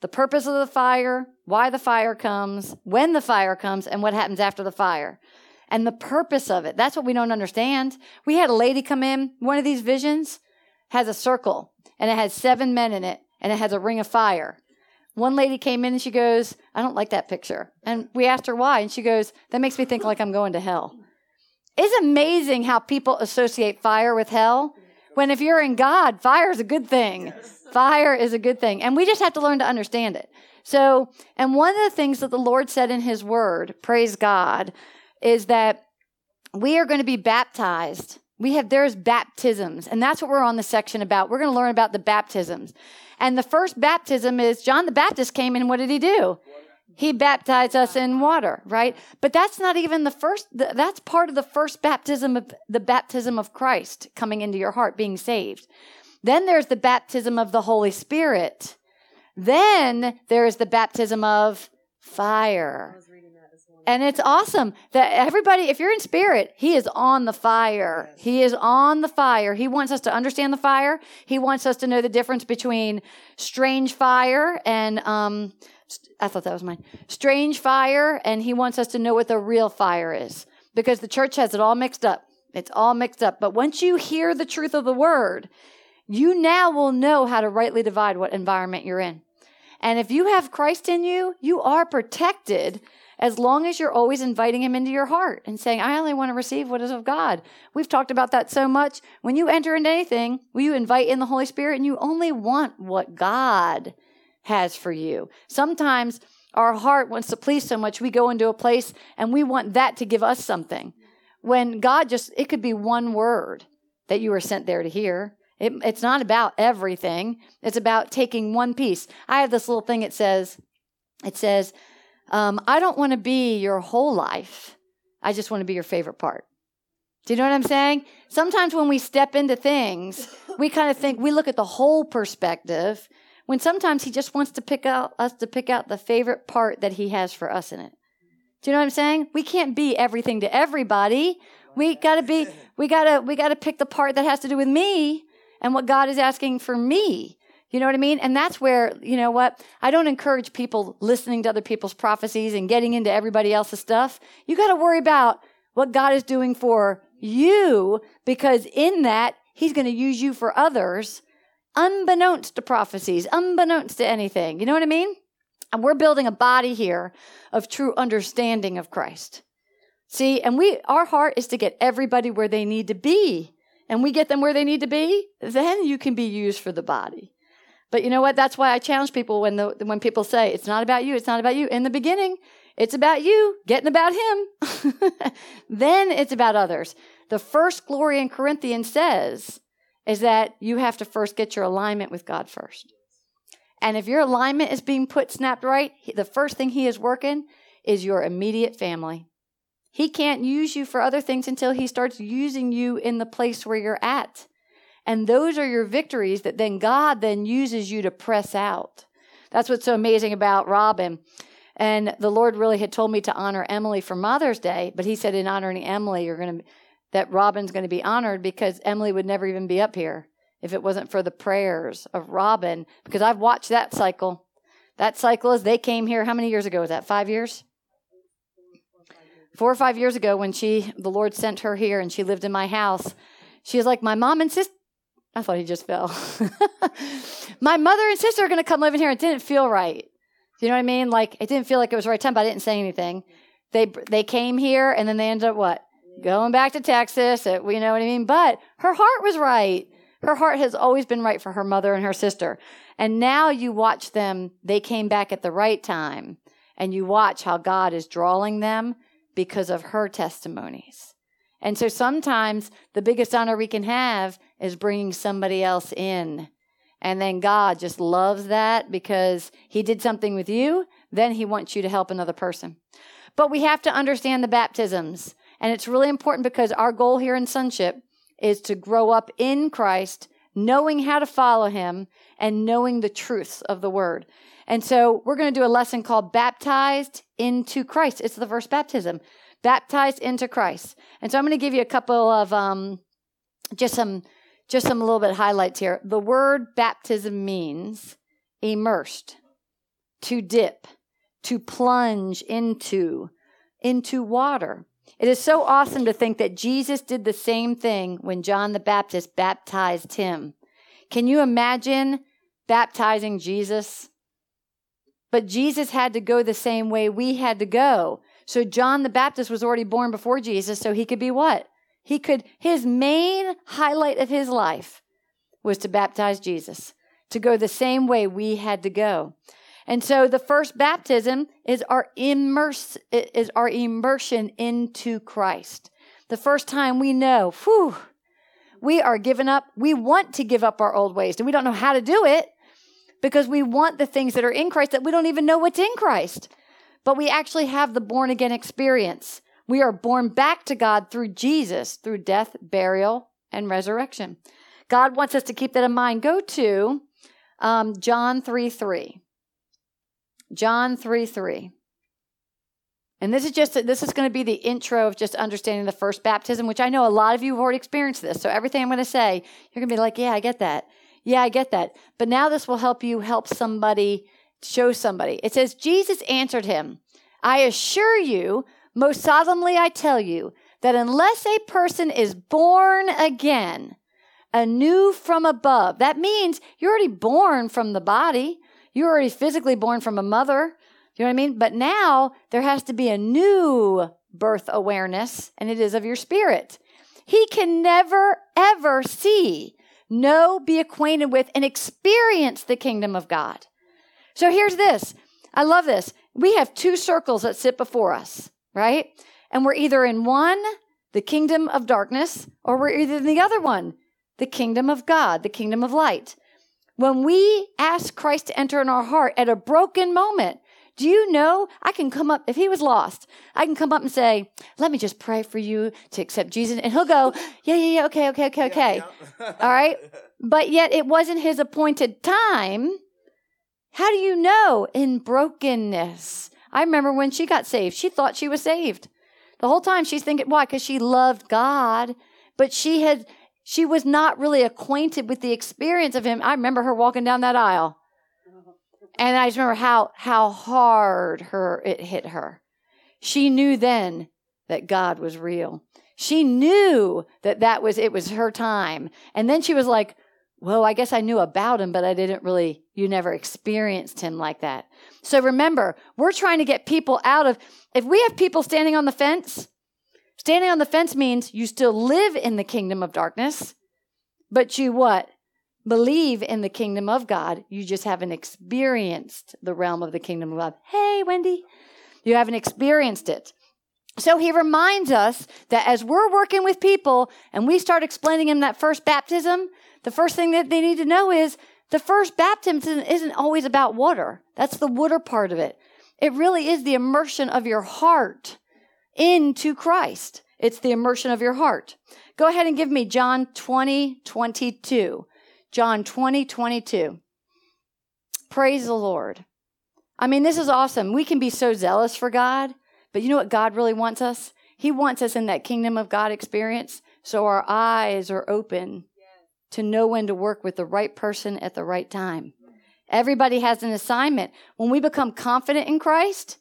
the purpose of the fire, why the fire comes, when the fire comes, and what happens after the fire. And the purpose of it. That's what we don't understand. We had a lady come in, one of these visions has a circle, and it has seven men in it, and it has a ring of fire. One lady came in and she goes, I don't like that picture. And we asked her why, and she goes, That makes me think like I'm going to hell. It's amazing how people associate fire with hell. When if you're in God, fire is a good thing. Fire is a good thing. And we just have to learn to understand it. So, and one of the things that the Lord said in his word, praise God, is that we are going to be baptized. We have, there's baptisms. And that's what we're on the section about. We're going to learn about the baptisms. And the first baptism is John the Baptist came in. What did he do? He baptized us in water, right? But that's not even the first, that's part of the first baptism of the baptism of Christ coming into your heart, being saved. Then there's the baptism of the Holy Spirit. Then there is the baptism of fire. And it's awesome that everybody, if you're in spirit, he is on the fire. He is on the fire. He wants us to understand the fire. He wants us to know the difference between strange fire and, um, I thought that was mine. Strange fire, and he wants us to know what the real fire is because the church has it all mixed up. It's all mixed up. But once you hear the truth of the word, you now will know how to rightly divide what environment you're in. And if you have Christ in you, you are protected as long as you're always inviting him into your heart and saying, I only want to receive what is of God. We've talked about that so much. When you enter into anything, will you invite in the Holy Spirit and you only want what God has for you. Sometimes our heart wants to please so much, we go into a place and we want that to give us something. When God just, it could be one word that you were sent there to hear. It, it's not about everything. It's about taking one piece. I have this little thing. It says, it says, um, I don't want to be your whole life. I just want to be your favorite part. Do you know what I'm saying? Sometimes when we step into things, we kind of think we look at the whole perspective when sometimes he just wants to pick out us to pick out the favorite part that he has for us in it. Do you know what I'm saying? We can't be everything to everybody. We got to be we got to we got to pick the part that has to do with me and what God is asking for me. You know what I mean? And that's where, you know what? I don't encourage people listening to other people's prophecies and getting into everybody else's stuff. You got to worry about what God is doing for you because in that, He's going to use you for others, unbeknownst to prophecies, unbeknownst to anything. You know what I mean? And we're building a body here of true understanding of Christ. See, and we, our heart is to get everybody where they need to be. And we get them where they need to be, then you can be used for the body. But you know what? That's why I challenge people when the when people say it's not about you, it's not about you. In the beginning, it's about you getting about him. then it's about others. The first glory in Corinthians says is that you have to first get your alignment with God first. And if your alignment is being put snapped right, the first thing he is working is your immediate family. He can't use you for other things until he starts using you in the place where you're at. And those are your victories that then God then uses you to press out. That's what's so amazing about Robin. And the Lord really had told me to honor Emily for Mother's Day, but he said in honoring Emily, you're going to that Robin's going to be honored because Emily would never even be up here if it wasn't for the prayers of Robin because I've watched that cycle. That cycle is they came here how many years ago was that? 5 years? 4 or 5 years ago when she the Lord sent her here and she lived in my house. She was like my mom and sister I thought he just fell. my mother and sister are going to come live in here. It didn't feel right. You know what I mean? Like it didn't feel like it was the right time, but I didn't say anything. They they came here and then they ended up what? Going back to Texas. It, you know what I mean? But her heart was right. Her heart has always been right for her mother and her sister. And now you watch them, they came back at the right time. And you watch how God is drawing them because of her testimonies. And so sometimes the biggest honor we can have is bringing somebody else in. And then God just loves that because He did something with you, then He wants you to help another person. But we have to understand the baptisms. And it's really important because our goal here in Sonship is to grow up in Christ, knowing how to follow Him and knowing the truths of the Word. And so we're going to do a lesson called Baptized into Christ. It's the first baptism baptized into Christ. And so I'm going to give you a couple of um, just some just some little bit highlights here. The word baptism means immersed. to dip, to plunge into, into water. It is so awesome to think that Jesus did the same thing when John the Baptist baptized him. Can you imagine baptizing Jesus? But Jesus had to go the same way we had to go. So John the Baptist was already born before Jesus, so he could be what? He could, his main highlight of his life was to baptize Jesus, to go the same way we had to go. And so the first baptism is our immerse, is our immersion into Christ. The first time we know, whew, we are giving up. We want to give up our old ways, and we don't know how to do it because we want the things that are in Christ that we don't even know what's in Christ. But we actually have the born again experience. We are born back to God through Jesus, through death, burial, and resurrection. God wants us to keep that in mind. Go to um, John 3 3. John 3 3. And this is just this is going to be the intro of just understanding the first baptism, which I know a lot of you have already experienced this. So everything I'm going to say, you're going to be like, "Yeah, I get that. Yeah, I get that." But now this will help you help somebody show somebody. It says Jesus answered him, "I assure you, most solemnly I tell you, that unless a person is born again, anew from above, that means you're already born from the body. You're already physically born from a mother. You know what I mean? But now there has to be a new birth awareness, and it is of your spirit. He can never, ever see, know, be acquainted with, and experience the kingdom of God. So here's this. I love this. We have two circles that sit before us, right? And we're either in one, the kingdom of darkness, or we're either in the other one, the kingdom of God, the kingdom of light. When we ask Christ to enter in our heart at a broken moment, do you know I can come up, if he was lost, I can come up and say, let me just pray for you to accept Jesus. And he'll go, yeah, yeah, yeah, okay, okay, okay, okay. Yeah, yeah. All right. But yet it wasn't his appointed time. How do you know? In brokenness. I remember when she got saved, she thought she was saved. The whole time she's thinking, why? Because she loved God, but she had, she was not really acquainted with the experience of him. I remember her walking down that aisle and I just remember how how hard her it hit her. She knew then that God was real. She knew that that was it was her time. And then she was like, "Well, I guess I knew about him, but I didn't really you never experienced him like that." So remember, we're trying to get people out of if we have people standing on the fence, standing on the fence means you still live in the kingdom of darkness, but you what? believe in the kingdom of God. You just haven't experienced the realm of the kingdom of God. Hey, Wendy, you haven't experienced it. So he reminds us that as we're working with people and we start explaining them that first baptism, the first thing that they need to know is the first baptism isn't always about water. That's the water part of it. It really is the immersion of your heart into Christ. It's the immersion of your heart. Go ahead and give me John 20, 22. John 20, 22. Praise the Lord. I mean, this is awesome. We can be so zealous for God, but you know what God really wants us? He wants us in that kingdom of God experience so our eyes are open to know when to work with the right person at the right time. Everybody has an assignment. When we become confident in Christ,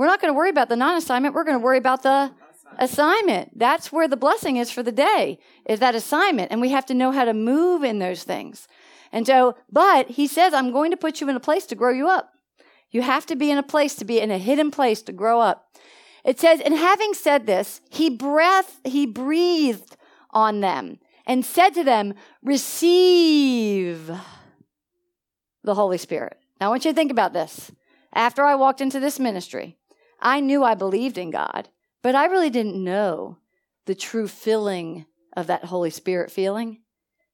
we're not going to worry about the non assignment. We're going to worry about the assignment. That's where the blessing is for the day, is that assignment. And we have to know how to move in those things. And so, but he says, I'm going to put you in a place to grow you up. You have to be in a place to be in a hidden place to grow up. It says, and having said this, he breath, he breathed on them and said to them, receive the Holy Spirit. Now I want you to think about this. After I walked into this ministry, I knew I believed in God. But I really didn't know the true filling of that Holy Spirit feeling.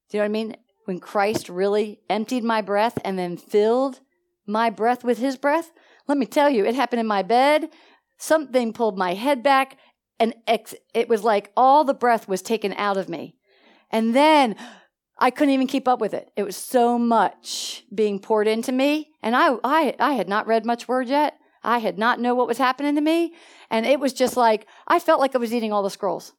Do you know what I mean? When Christ really emptied my breath and then filled my breath with his breath. Let me tell you, it happened in my bed. Something pulled my head back and ex- it was like all the breath was taken out of me. And then I couldn't even keep up with it. It was so much being poured into me. And I, I, I had not read much word yet. I had not know what was happening to me. And it was just like, I felt like I was eating all the scrolls.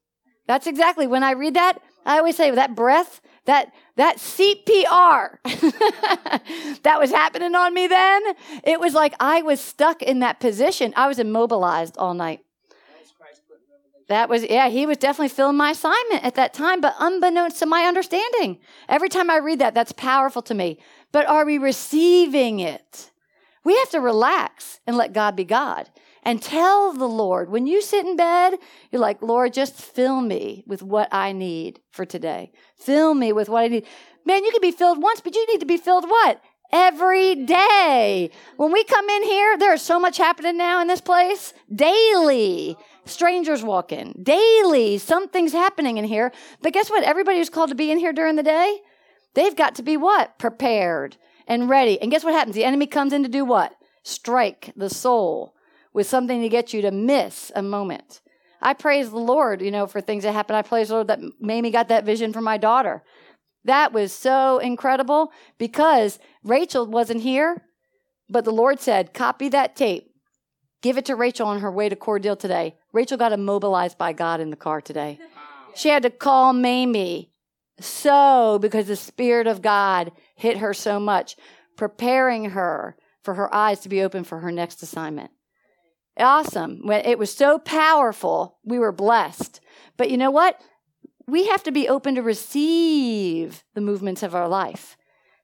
That's exactly when I read that, I always say that breath that that CPR that was happening on me then, it was like I was stuck in that position. I was immobilized all night. That was, yeah, he was definitely filling my assignment at that time, but unbeknownst to my understanding. Every time I read that, that's powerful to me. But are we receiving it? We have to relax and let God be God and tell the Lord when you sit in bed, you're like, Lord, just fill me with what I need for today. Fill me with what I need. Man, you can be filled once, but you need to be filled what? Every day. When we come in here, there is so much happening now in this place daily. Strangers walk in daily. Something's happening in here. But guess what? Everybody who's called to be in here during the day, they've got to be what? Prepared and ready. And guess what happens? The enemy comes in to do what? Strike the soul with something to get you to miss a moment. I praise the Lord, you know, for things that happen. I praise the Lord that Mamie got that vision for my daughter. That was so incredible because Rachel wasn't here, but the Lord said, copy that tape. Give it to Rachel on her way to Cordele today. Rachel got immobilized by God in the car today. She had to call Mamie so because the Spirit of God hit her so much, preparing her for her eyes to be open for her next assignment. Awesome. It was so powerful. We were blessed. But you know what? We have to be open to receive the movements of our life.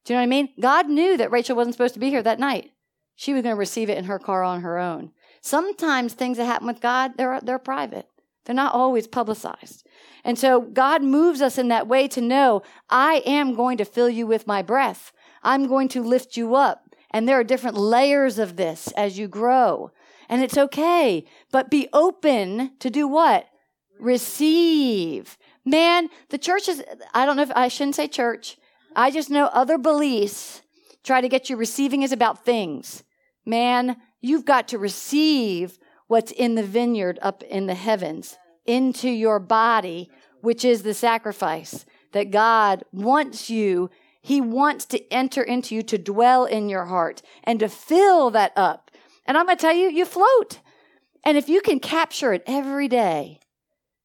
Do you know what I mean? God knew that Rachel wasn't supposed to be here that night. She was going to receive it in her car on her own. Sometimes things that happen with God, they're, they're private. They're not always publicized. And so God moves us in that way to know, I am going to fill you with my breath. I'm going to lift you up. And there are different layers of this as you grow. And it's okay. But be open to do what? Receive. Man, the church is, I don't know if I shouldn't say church. I just know other beliefs try to get you receiving is about things. Man, you've got to receive what's in the vineyard up in the heavens into your body, which is the sacrifice that God wants you. He wants to enter into you to dwell in your heart and to fill that up. And I'm going to tell you, you float. And if you can capture it every day,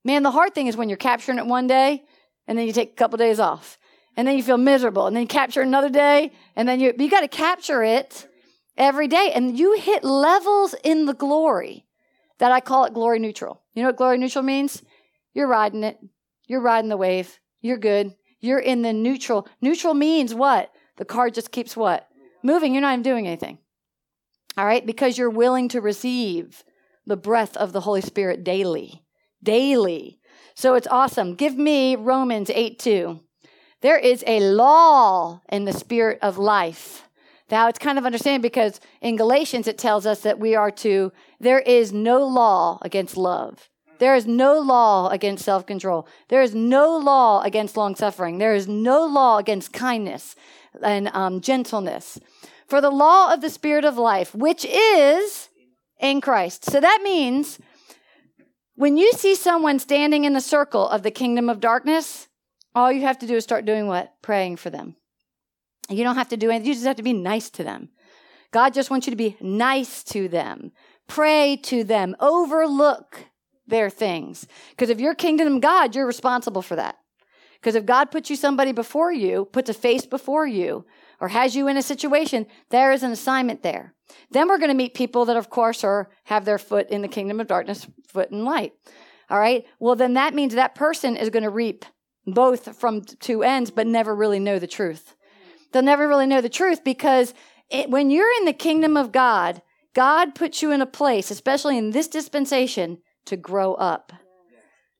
man, the hard thing is when you're capturing it one day and then you take a couple days off and then you feel miserable and then you capture another day and then you, you got to capture it every day and you hit levels in the glory that I call it glory neutral. You know what glory neutral means? You're riding it. You're riding the wave. You're good. You're in the neutral. Neutral means what? The car just keeps what? Moving. You're not even doing anything. All right? Because you're willing to receive the breath of the Holy Spirit daily. Daily. So it's awesome. Give me Romans 8 2. There is a law in the spirit of life. Now it's kind of understanding because in Galatians it tells us that we are to, there is no law against love. There is no law against self control. There is no law against long suffering. There is no law against kindness and um, gentleness for the law of the Spirit of life, which is in Christ. So that means when you see someone standing in the circle of the kingdom of darkness, all you have to do is start doing what? Praying for them. You don't have to do anything, you just have to be nice to them. God just wants you to be nice to them. Pray to them. Overlook their things. Because if you're kingdom God, you're responsible for that. Because if God puts you somebody before you, puts a face before you, or has you in a situation, there is an assignment there. Then we're going to meet people that, of course, are have their foot in the kingdom of darkness, foot in light. All right. Well, then that means that person is going to reap both from two ends, but never really know the truth. They'll never really know the truth because it, when you're in the kingdom of God, God puts you in a place, especially in this dispensation, to grow up.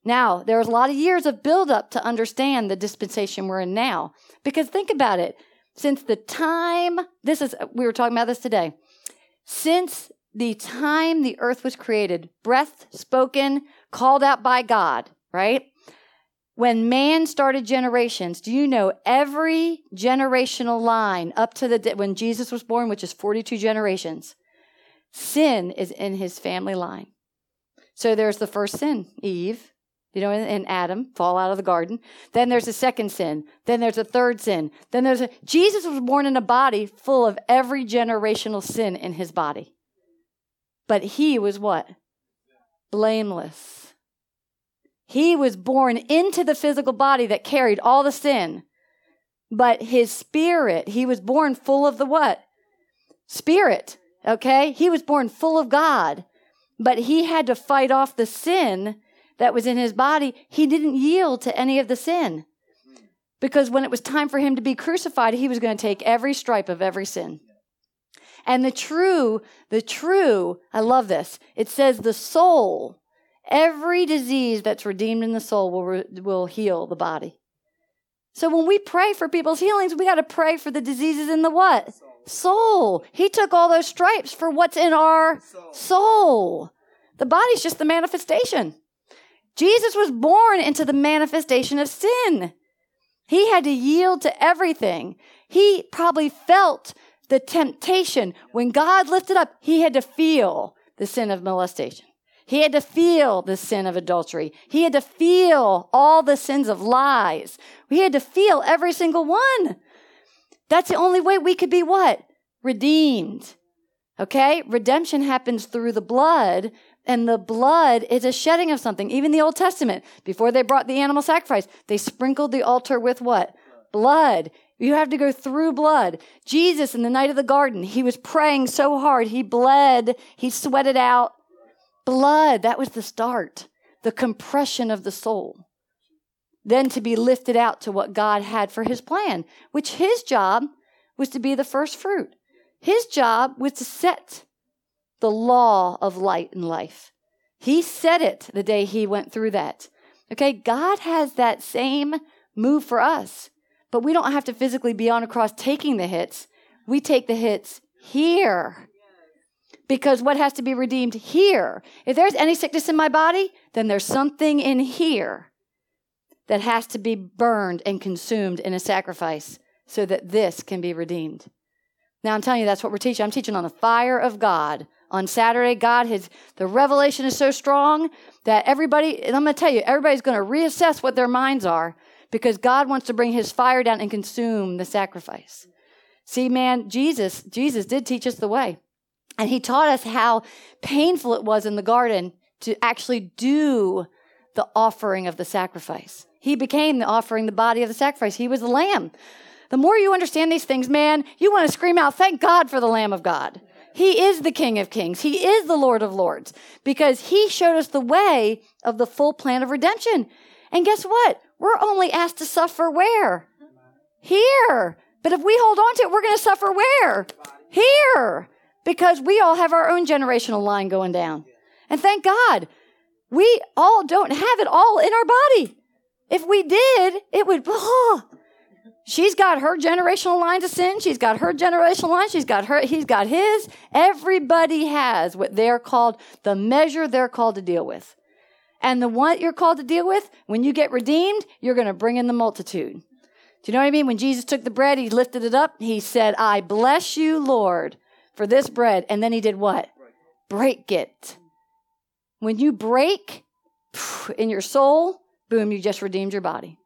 Now, there's a lot of years of buildup to understand the dispensation we're in now. Because think about it since the time, this is, we were talking about this today, since the time the earth was created, breath spoken, called out by God, right? When man started generations, do you know every generational line up to the when Jesus was born, which is 42 generations, sin is in his family line. So there's the first sin, Eve you know, and, Adam fall out of the garden. Then there's a second sin. Then there's a third sin. Then there's a Jesus was born in a body full of every generational sin in his body. But he was what? Blameless. He was born into the physical body that carried all the sin, but his spirit, he was born full of the what? Spirit. Okay? He was born full of God, but he had to fight off the sin that was in his body. He didn't yield to any of the sin. Because when it was time for him to be crucified, he was going to take every stripe of every sin. And the true, the true, I love this. It says the soul, every disease that's redeemed in the soul will, will heal the body. So when we pray for people's healings, we got to pray for the diseases in the what? Soul. soul. He took all those stripes for what's in our soul. soul. The body's just the manifestation. Jesus was born into the manifestation of sin. He had to yield to everything. He probably felt the temptation. When God lifted up, he had to feel the sin of molestation. He had to feel the sin of adultery. He had to feel all the sins of lies. We had to feel every single one. That's the only way we could be what? Redeemed. Okay? Redemption happens through the blood, and the blood is a shedding of something. Even the Old Testament, before they brought the animal sacrifice, they sprinkled the altar with what? Blood. You have to go through blood. Jesus, in the night of the garden, he was praying so hard. He bled. He sweated out blood. That was the start, the compression of the soul. Then to be lifted out to what God had for his plan, which his job was to be the first fruit. His job was to set the law of light and life. He set it the day he went through that. Okay, God has that same move for us. But we don't have to physically be on a cross taking the hits. We take the hits here. Because what has to be redeemed here? If there's any sickness in my body, then there's something in here that has to be burned and consumed in a sacrifice so that this can be redeemed. Now I'm telling you, that's what we're teaching. I'm teaching on the fire of God. On Saturday, God has, the revelation is so strong that everybody, and I'm going to tell you, everybody's going to reassess what their minds are because God wants to bring his fire down and consume the sacrifice. See, man, Jesus, Jesus did teach us the way. And he taught us how painful it was in the garden to actually do the offering of the sacrifice. He became the offering, the body of the sacrifice. He was the lamb. The more you understand these things, man, you want to scream out, thank God for the Lamb of God. He is the King of Kings. He is the Lord of Lords because He showed us the way of the full plan of redemption. And guess what? We're only asked to suffer where? Here. But if we hold on to it, we're going to suffer where? Here. Because we all have our own generational line going down. And thank God, we all don't have it all in our body. If we did, it would, oh, she's got her generational line to sin. She's got her generational line. She's got her, he's got his. Everybody has what they're called, the measure they're called to deal with. And the one you're called to deal with, when you get redeemed, you're going to bring in the multitude. Do you know what I mean? When Jesus took the bread, he lifted it up. He said, I bless you, Lord, for this bread. And then he did what? Break it. When you break in your soul, boom, you just redeemed your body.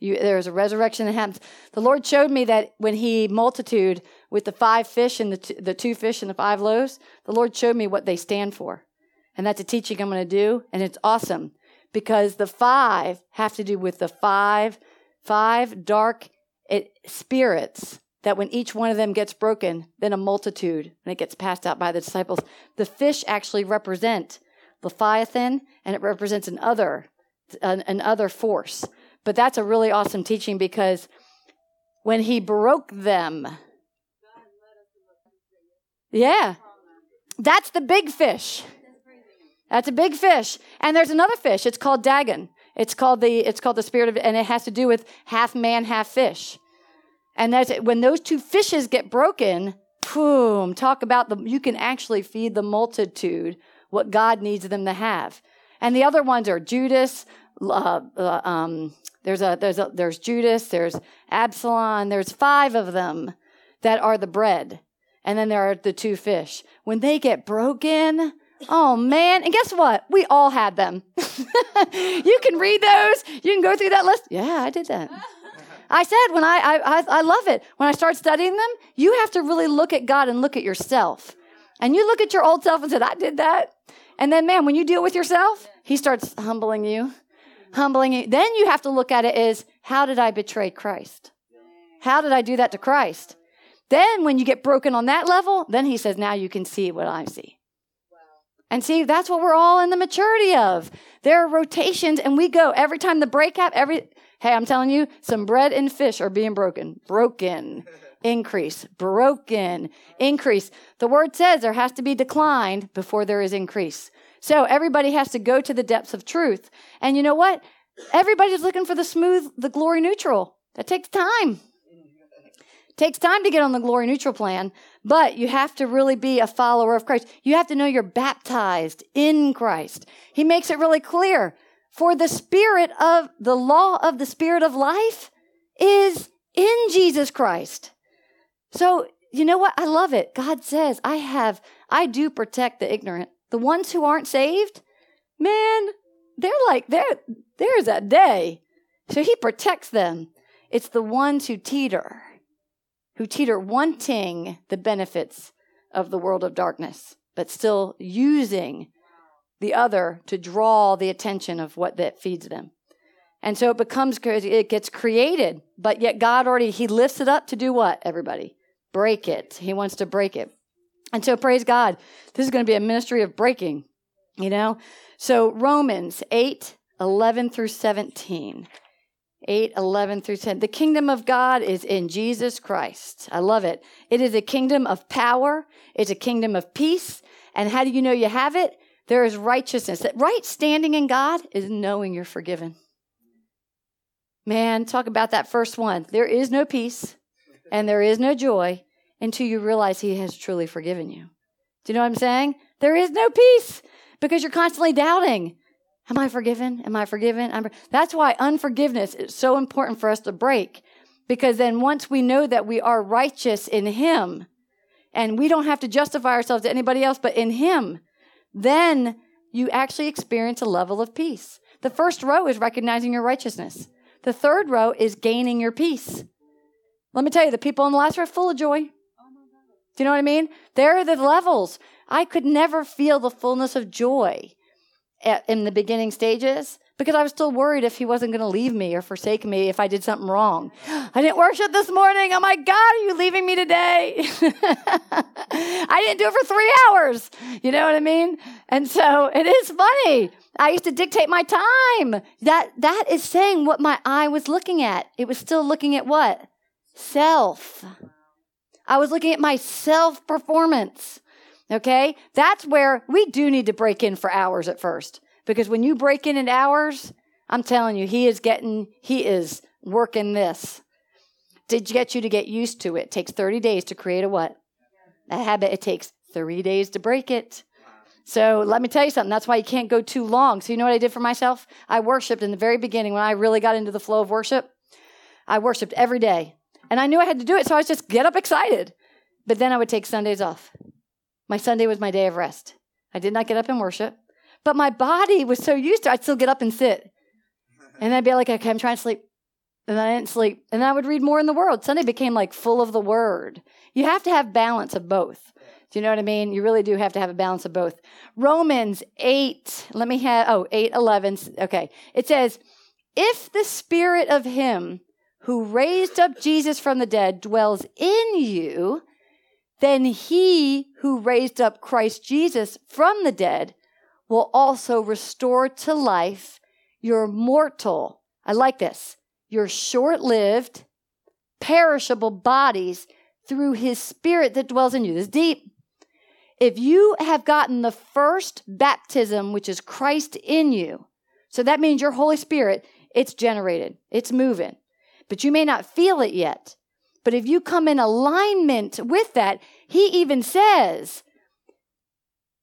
You, there's a resurrection that happens. The Lord showed me that when He multitude with the five fish and the, t- the two fish and the five loaves, the Lord showed me what they stand for. And that's a teaching I'm going to do. And it's awesome because the five have to do with the five, five dark it, spirits that when each one of them gets broken, then a multitude, and it gets passed out by the disciples. The fish actually represent Leviathan and it represents an other, an, an other force. But that's a really awesome teaching because when he broke them, yeah, that's the big fish. That's a big fish. And there's another fish. It's called Dagon. It's called the it's called the spirit of and it has to do with half man, half fish. And that's when those two fishes get broken, boom, talk about the you can actually feed the multitude what God needs them to have. And the other ones are Judas, uh, uh, um, there's a there's a there's Judas, there's Absalom, there's five of them that are the bread. And then there are the two fish. When they get broken, Oh man, and guess what? We all had them. you can read those. You can go through that list. Yeah, I did that. I said when I, I I love it. When I start studying them, you have to really look at God and look at yourself. And you look at your old self and said, I did that. And then man, when you deal with yourself, he starts humbling you, humbling you. Then you have to look at it as how did I betray Christ? How did I do that to Christ? Then when you get broken on that level, then he says, now you can see what I see. And see, that's what we're all in the maturity of. There are rotations, and we go every time the break happens. Every hey, I'm telling you, some bread and fish are being broken, broken, increase, broken, increase. The word says there has to be declined before there is increase. So everybody has to go to the depths of truth. And you know what? Everybody's looking for the smooth, the glory neutral. That takes time. Takes time to get on the glory neutral plan, but you have to really be a follower of Christ. You have to know you're baptized in Christ. He makes it really clear. For the spirit of the law of the spirit of life is in Jesus Christ. So, you know what? I love it. God says, I have, I do protect the ignorant. The ones who aren't saved, man, they're like, there, there's that day. So he protects them. It's the ones who teeter who teeter wanting the benefits of the world of darkness, but still using the other to draw the attention of what that feeds them. And so it becomes, it gets created, but yet God already, He lifts it up to do what, everybody? Break it. He wants to break it. And so praise God. This is going to be a ministry of breaking, you know? So Romans 8, 11 through 17. 8, 11 through 10. The kingdom of God is in Jesus Christ. I love it. It is a kingdom of power. It's a kingdom of peace. And how do you know you have it? There is righteousness. That right standing in God is knowing you're forgiven. Man, talk about that first one. There is no peace and there is no joy until you realize He has truly forgiven you. Do you know what I'm saying? There is no peace because you're constantly doubting. Am I forgiven? Am I forgiven? I'm... That's why unforgiveness is so important for us to break. Because then once we know that we are righteous in Him, and we don't have to justify ourselves to anybody else but in Him, then you actually experience a level of peace. The first row is recognizing your righteousness. The third row is gaining your peace. Let me tell you, the people in the last row are full of joy. Do you know what I mean? There are the levels. I could never feel the fullness of joy at, in the beginning stages because I was still worried if he wasn't going to leave me or forsake me if I did something wrong. I didn't worship this morning. Oh my God, are you leaving me today? I didn't do it for three hours. You know what I mean? And so it is funny. I used to dictate my time. That, that is saying what my eye was looking at. It was still looking at what? Self. I was looking at my self performance. Okay? That's where we do need to break in for hours at first. Because when you break in at hours, I'm telling you, he is getting, he is working this to get you to get used to it. It takes 30 days to create a what? A habit. It takes 30 days to break it. So let me tell you something. That's why you can't go too long. So you know what I did for myself? I worshiped in the very beginning when I really got into the flow of worship. I worshiped every day. And I knew I had to do it, so I was just get up excited. But then I would take Sundays off. My Sunday was my day of rest. I did not get up and worship, but my body was so used to it, I'd still get up and sit. And I'd be like, okay, I'm trying to sleep. And I didn't sleep. And I would read more in the Word. Sunday became like full of the Word. You have to have balance of both. Do you know what I mean? You really do have to have a balance of both. Romans 8, let me have, oh, 8, 11. Okay. It says, if the spirit of him who raised up Jesus from the dead dwells in you, then he who raised up Christ Jesus from the dead will also restore to life your mortal, I like this, your short lived, perishable bodies through his spirit that dwells in you. This is deep. If you have gotten the first baptism, which is Christ in you, so that means your Holy Spirit, it's generated, it's moving, but you may not feel it yet. But if you come in alignment with that, he even says,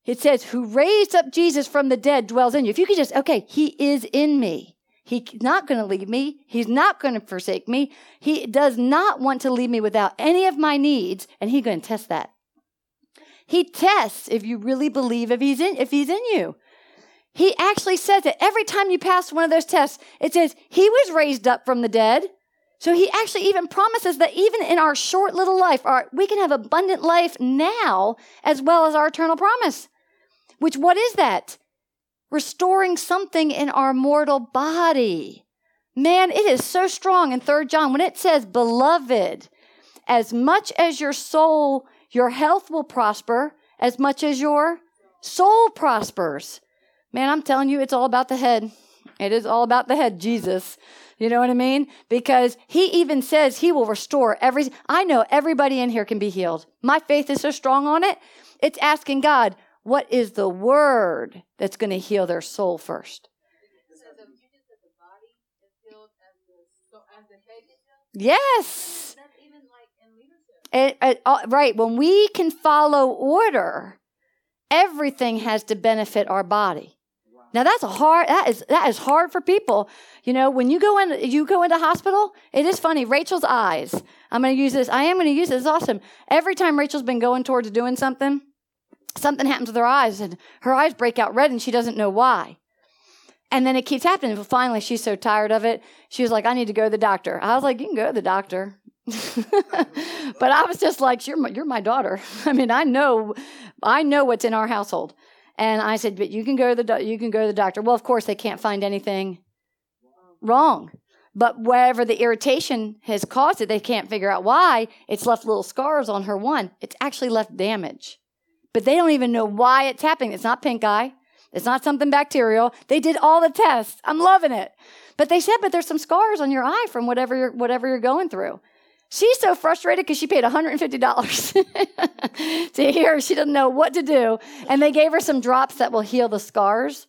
it says, who raised up Jesus from the dead dwells in you. If you could just, okay, he is in me. He's not going to leave me. He's not going to forsake me. He does not want to leave me without any of my needs, and he's going to test that. He tests if you really believe if he's in if he's in you. He actually says that every time you pass one of those tests, it says he was raised up from the dead. So he actually even promises that even in our short little life, our, we can have abundant life now as well as our eternal promise. Which, what is that? Restoring something in our mortal body. Man, it is so strong in 3 John when it says, Beloved, as much as your soul, your health will prosper, as much as your soul prospers. Man, I'm telling you, it's all about the head. It is all about the head, Jesus. You know what I mean? Because he even says he will restore every. I know everybody in here can be healed. My faith is so strong on it. It's asking God, what is the word that's going to heal their soul first? Yes. It, it, uh, right. When we can follow order, everything has to benefit our body. Now that's a hard that is that is hard for people. You know, when you go in you go into hospital, it is funny. Rachel's eyes. I'm going to use this. I am going to use this. It's awesome. Every time Rachel's been going towards doing something, something happens with her eyes and her eyes break out red and she doesn't know why. And then it keeps happening. But finally, she's so tired of it. She was like, I need to go to the doctor. I was like, You can go to the doctor. but I was just like, you're my, you're my daughter. I mean, I know, I know what's in our household. And I said, but you can go to the do- you can go to the doctor. Well, of course, they can't find anything wrong. But wherever the irritation has caused it, they can't figure out why. It's left little scars on her one. It's actually left damage. But they don't even know why it's happening. It's not pink eye. It's not something bacterial. They did all the tests. I'm loving it. But they said, but there's some scars on your eye from whatever you're, whatever you're going through. She's so frustrated because she paid $150 to hear she doesn't know what to do. And they gave her some drops that will heal the scars.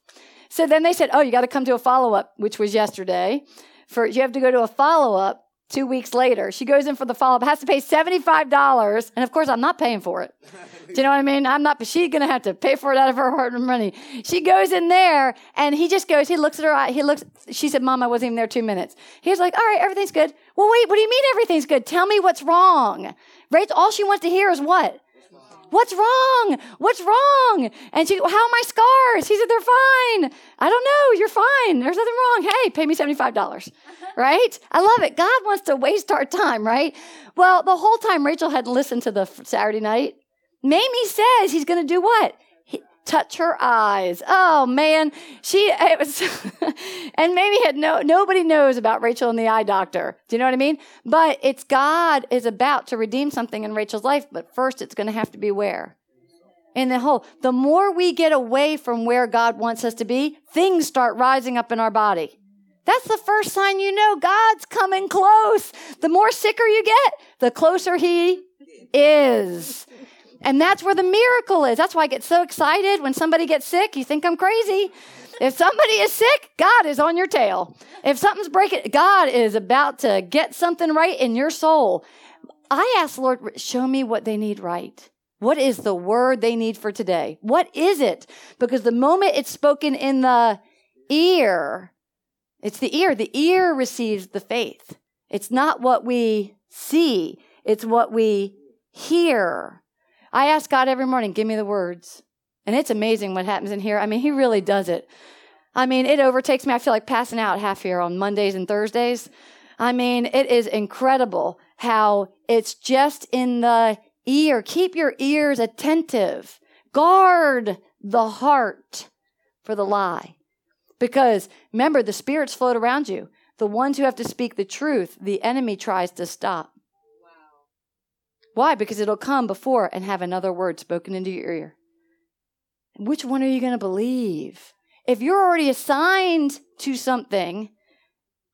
So then they said, Oh, you got to come to a follow up, which was yesterday. For you have to go to a follow up two weeks later. She goes in for the follow up, has to pay $75. And of course, I'm not paying for it. Do you know what I mean? I'm not, but she's going to have to pay for it out of her hard earned money. She goes in there and he just goes, he looks at her eye. He looks, she said, Mom, I wasn't even there two minutes. He's like, All right, everything's good. Well, wait, what do you mean everything's good? Tell me what's wrong. Right? All she wants to hear is what? What's wrong? What's wrong? And she, how are my scars? He said, they're fine. I don't know. You're fine. There's nothing wrong. Hey, pay me $75. Uh-huh. right? I love it. God wants to waste our time, right? Well, the whole time Rachel had listened to the Saturday night, Mamie says he's going to do what? touch her eyes. Oh man, she it was, and Mamie had no nobody knows about Rachel and the eye doctor. Do you know what I mean? But it's God is about to redeem something in Rachel's life, but first it's going to have to be where. In the whole, the more we get away from where God wants us to be, things start rising up in our body. That's the first sign you know God's coming close. The more sicker you get, the closer He is. And that's where the miracle is. That's why I get so excited when somebody gets sick. You think I'm crazy. If somebody is sick, God is on your tail. If something's breaking, God is about to get something right in your soul. I ask Lord, show me what they need right. What is the word they need for today? What is it? Because the moment it's spoken in the ear, it's the ear. The ear receives the faith. It's not what we see, it's what we hear. I ask God every morning, give me the words. And it's amazing what happens in here. I mean, He really does it. I mean, it overtakes me. I feel like passing out half here on Mondays and Thursdays. I mean, it is incredible how it's just in the ear. Keep your ears attentive. Guard the heart for the lie. Because remember, the spirits float around you. The ones who have to speak the truth, the enemy tries to stop. Why? Because it'll come before and have another word spoken into your ear. Which one are you going to believe? If you're already assigned to something,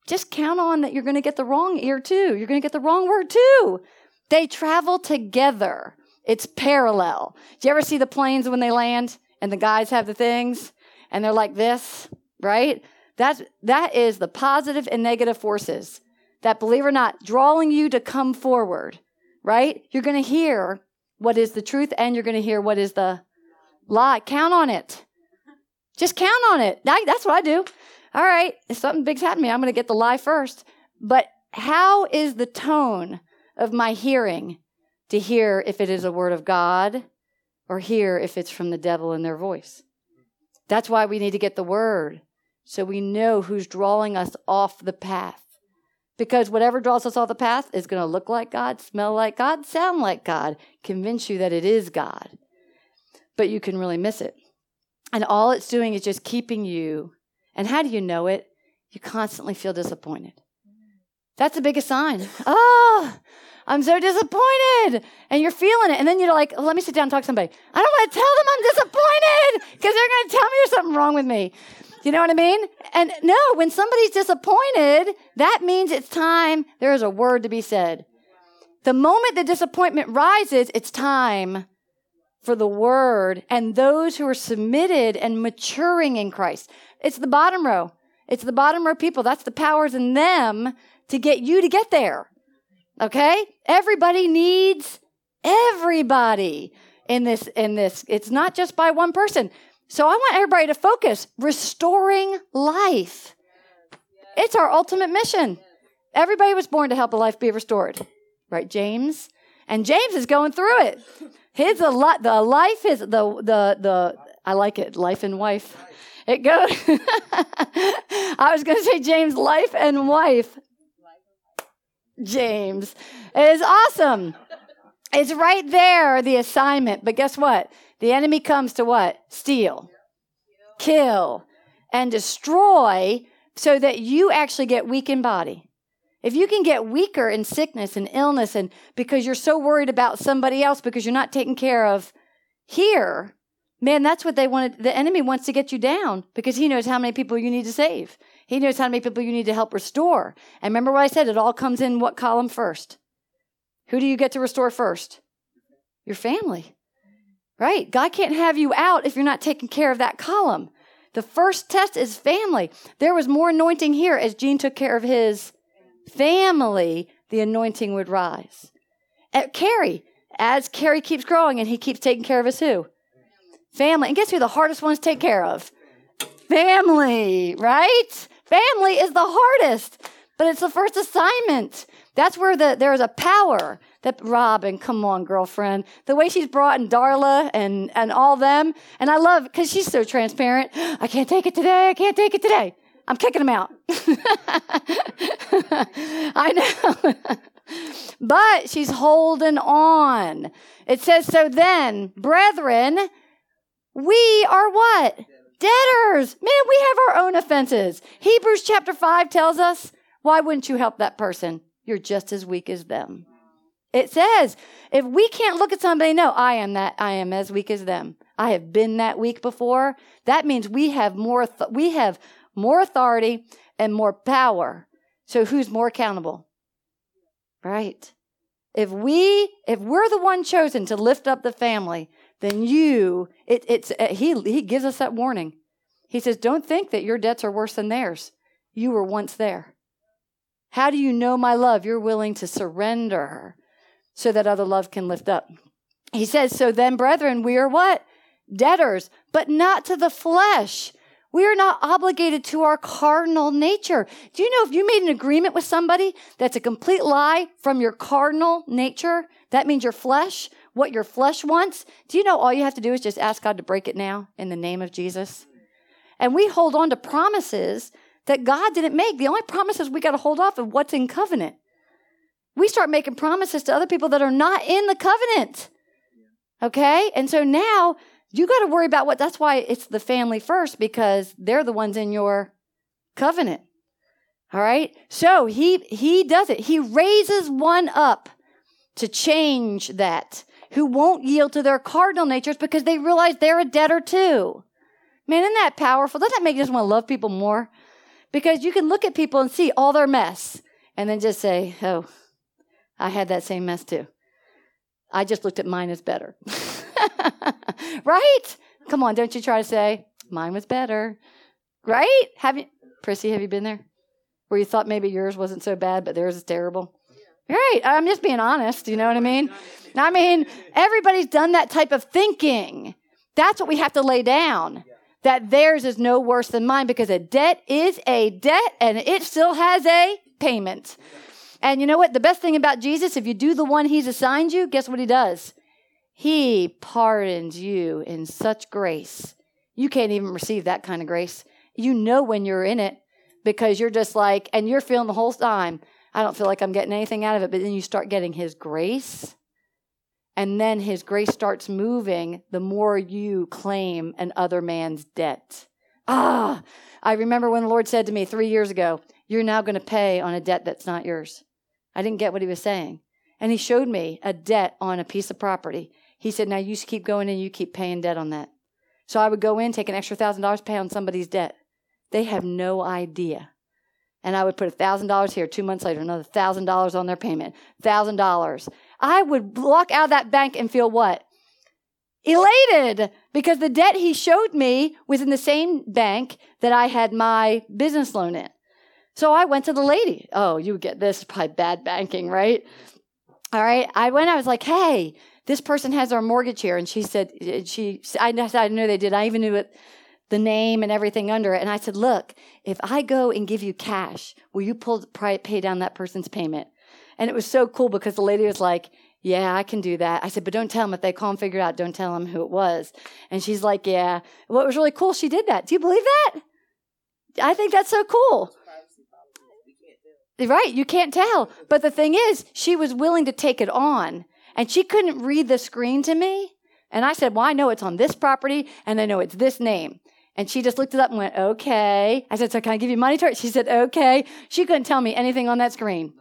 just count on that you're going to get the wrong ear too. You're going to get the wrong word too. They travel together. It's parallel. Do you ever see the planes when they land and the guys have the things and they're like this, right? That's, that is the positive and negative forces that, believe or not, drawing you to come forward right? You're going to hear what is the truth and you're going to hear what is the lie. Count on it. Just count on it. That's what I do. All right, if something big's happening, I'm going to get the lie first. But how is the tone of my hearing to hear if it is a word of God or hear if it's from the devil in their voice? That's why we need to get the word so we know who's drawing us off the path. Because whatever draws us off the path is going to look like God, smell like God, sound like God, convince you that it is God. But you can really miss it. And all it's doing is just keeping you. And how do you know it? you constantly feel disappointed. That's the biggest sign. Oh, I'm so disappointed. And you're feeling it. And then you're like, let me sit down and talk to somebody. I don't want to tell them I'm disappointed because they're going to tell me there's something wrong with me. You know what I mean? And no, when somebody's disappointed, that means it's time. There is a word to be said. The moment the disappointment rises, it's time for the word and those who are submitted and maturing in Christ. It's the bottom row. It's the bottom row people. That's the powers in them to get you to get there. Okay? Everybody needs everybody in this in this. It's not just by one person. So I want everybody to focus restoring life. It's our ultimate mission. Everybody was born to help a life be restored. Right, James? And James is going through it. His a lot the life is the the the I like it, life and wife. It goes I was gonna say James, life and wife. James. It is awesome. It's right there, the assignment. But guess what? The enemy comes to what? Steal, kill, and destroy so that you actually get weak in body. If you can get weaker in sickness and illness and because you're so worried about somebody else because you're not taking care of here, man, that's what they wanted. The enemy wants to get you down because he knows how many people you need to save. He knows how many people you need to help restore. And remember what I said? It all comes in what column first? Who do you get to restore first? Your family. Right? God can't have you out if you're not taking care of that column. The first test is family. There was more anointing here as Gene took care of his family, the anointing would rise. At Carrie, as Carrie keeps growing and he keeps taking care of his who? Family. And guess who the hardest ones to take care of? Family, right? Family is the hardest, but it's the first assignment. That's where the, there is a power that Robin, come on, girlfriend. The way she's brought in Darla and, and all them. And I love because she's so transparent. I can't take it today. I can't take it today. I'm kicking them out. I know. but she's holding on. It says, So then, brethren, we are what? Debtors. Man, we have our own offenses. Hebrews chapter 5 tells us, why wouldn't you help that person? You're just as weak as them. It says, if we can't look at somebody, no, I am that, I am as weak as them. I have been that weak before. That means we have more, we have more authority, and more power. So who's more accountable? Right. If we, if we're the one chosen to lift up the family, then you, it, it's, uh, he, he gives us that warning. He says, don't think that your debts are worse than theirs. You were once there. How do you know my love? You're willing to surrender so that other love can lift up. He says, so then, brethren, we are what? Debtors, but not to the flesh we are not obligated to our cardinal nature. Do you know if you made an agreement with somebody that's a complete lie from your cardinal nature, that means your flesh, what your flesh wants? Do you know all you have to do is just ask God to break it now in the name of Jesus? And we hold on to promises that God didn't make. The only promises we got to hold off of what's in covenant. We start making promises to other people that are not in the covenant. Okay? And so now you got to worry about what that's why it's the family first because they're the ones in your covenant. All right? So he he does it. He raises one up to change that who won't yield to their cardinal natures because they realize they're a debtor too. Man, isn't that powerful? Doesn't that make you just want to love people more? Because you can look at people and see all their mess and then just say, oh, I had that same mess too. I just looked at mine as better. right? Come on, don't you try to say, mine was better. Right? Have you, Prissy, have you been there? Where you thought maybe yours wasn't so bad, but theirs is terrible? Right. I'm just being honest. You know what I mean? I mean, everybody's done that type of thinking. That's what we have to lay down. That theirs is no worse than mine because a debt is a debt and it still has a payment. And you know what? The best thing about Jesus, if you do the one he's assigned you, guess what he does? He pardons you in such grace. You can't even receive that kind of grace. You know when you're in it because you're just like, and you're feeling the whole time, I don't feel like I'm getting anything out of it. But then you start getting His grace. And then His grace starts moving the more you claim an other man's debt. Ah, I remember when the Lord said to me three years ago, You're now going to pay on a debt that's not yours. I didn't get what he was saying. And he showed me a debt on a piece of property. He said, Now you keep going and you keep paying debt on that. So I would go in, take an extra thousand dollars, pay on somebody's debt. They have no idea. And I would put a thousand dollars here. Two months later, another thousand dollars on their payment. Thousand dollars. I would walk out of that bank and feel what? Elated because the debt he showed me was in the same bank that I had my business loan in. So I went to the lady. Oh, you get this by bad banking, right? All right. I went, I was like, hey, this person has our mortgage here. And she said, she, I, I knew they did. I even knew it, the name and everything under it. And I said, look, if I go and give you cash, will you pull, pay down that person's payment? And it was so cool because the lady was like, yeah, I can do that. I said, but don't tell them if they call and figure it out. Don't tell them who it was. And she's like, yeah. What was really cool, she did that. Do you believe that? I think that's so cool. Right, you can't tell. But the thing is, she was willing to take it on. And she couldn't read the screen to me. And I said, Well, I know it's on this property and I know it's this name. And she just looked it up and went, Okay. I said, So can I give you money to it? She said, Okay. She couldn't tell me anything on that screen.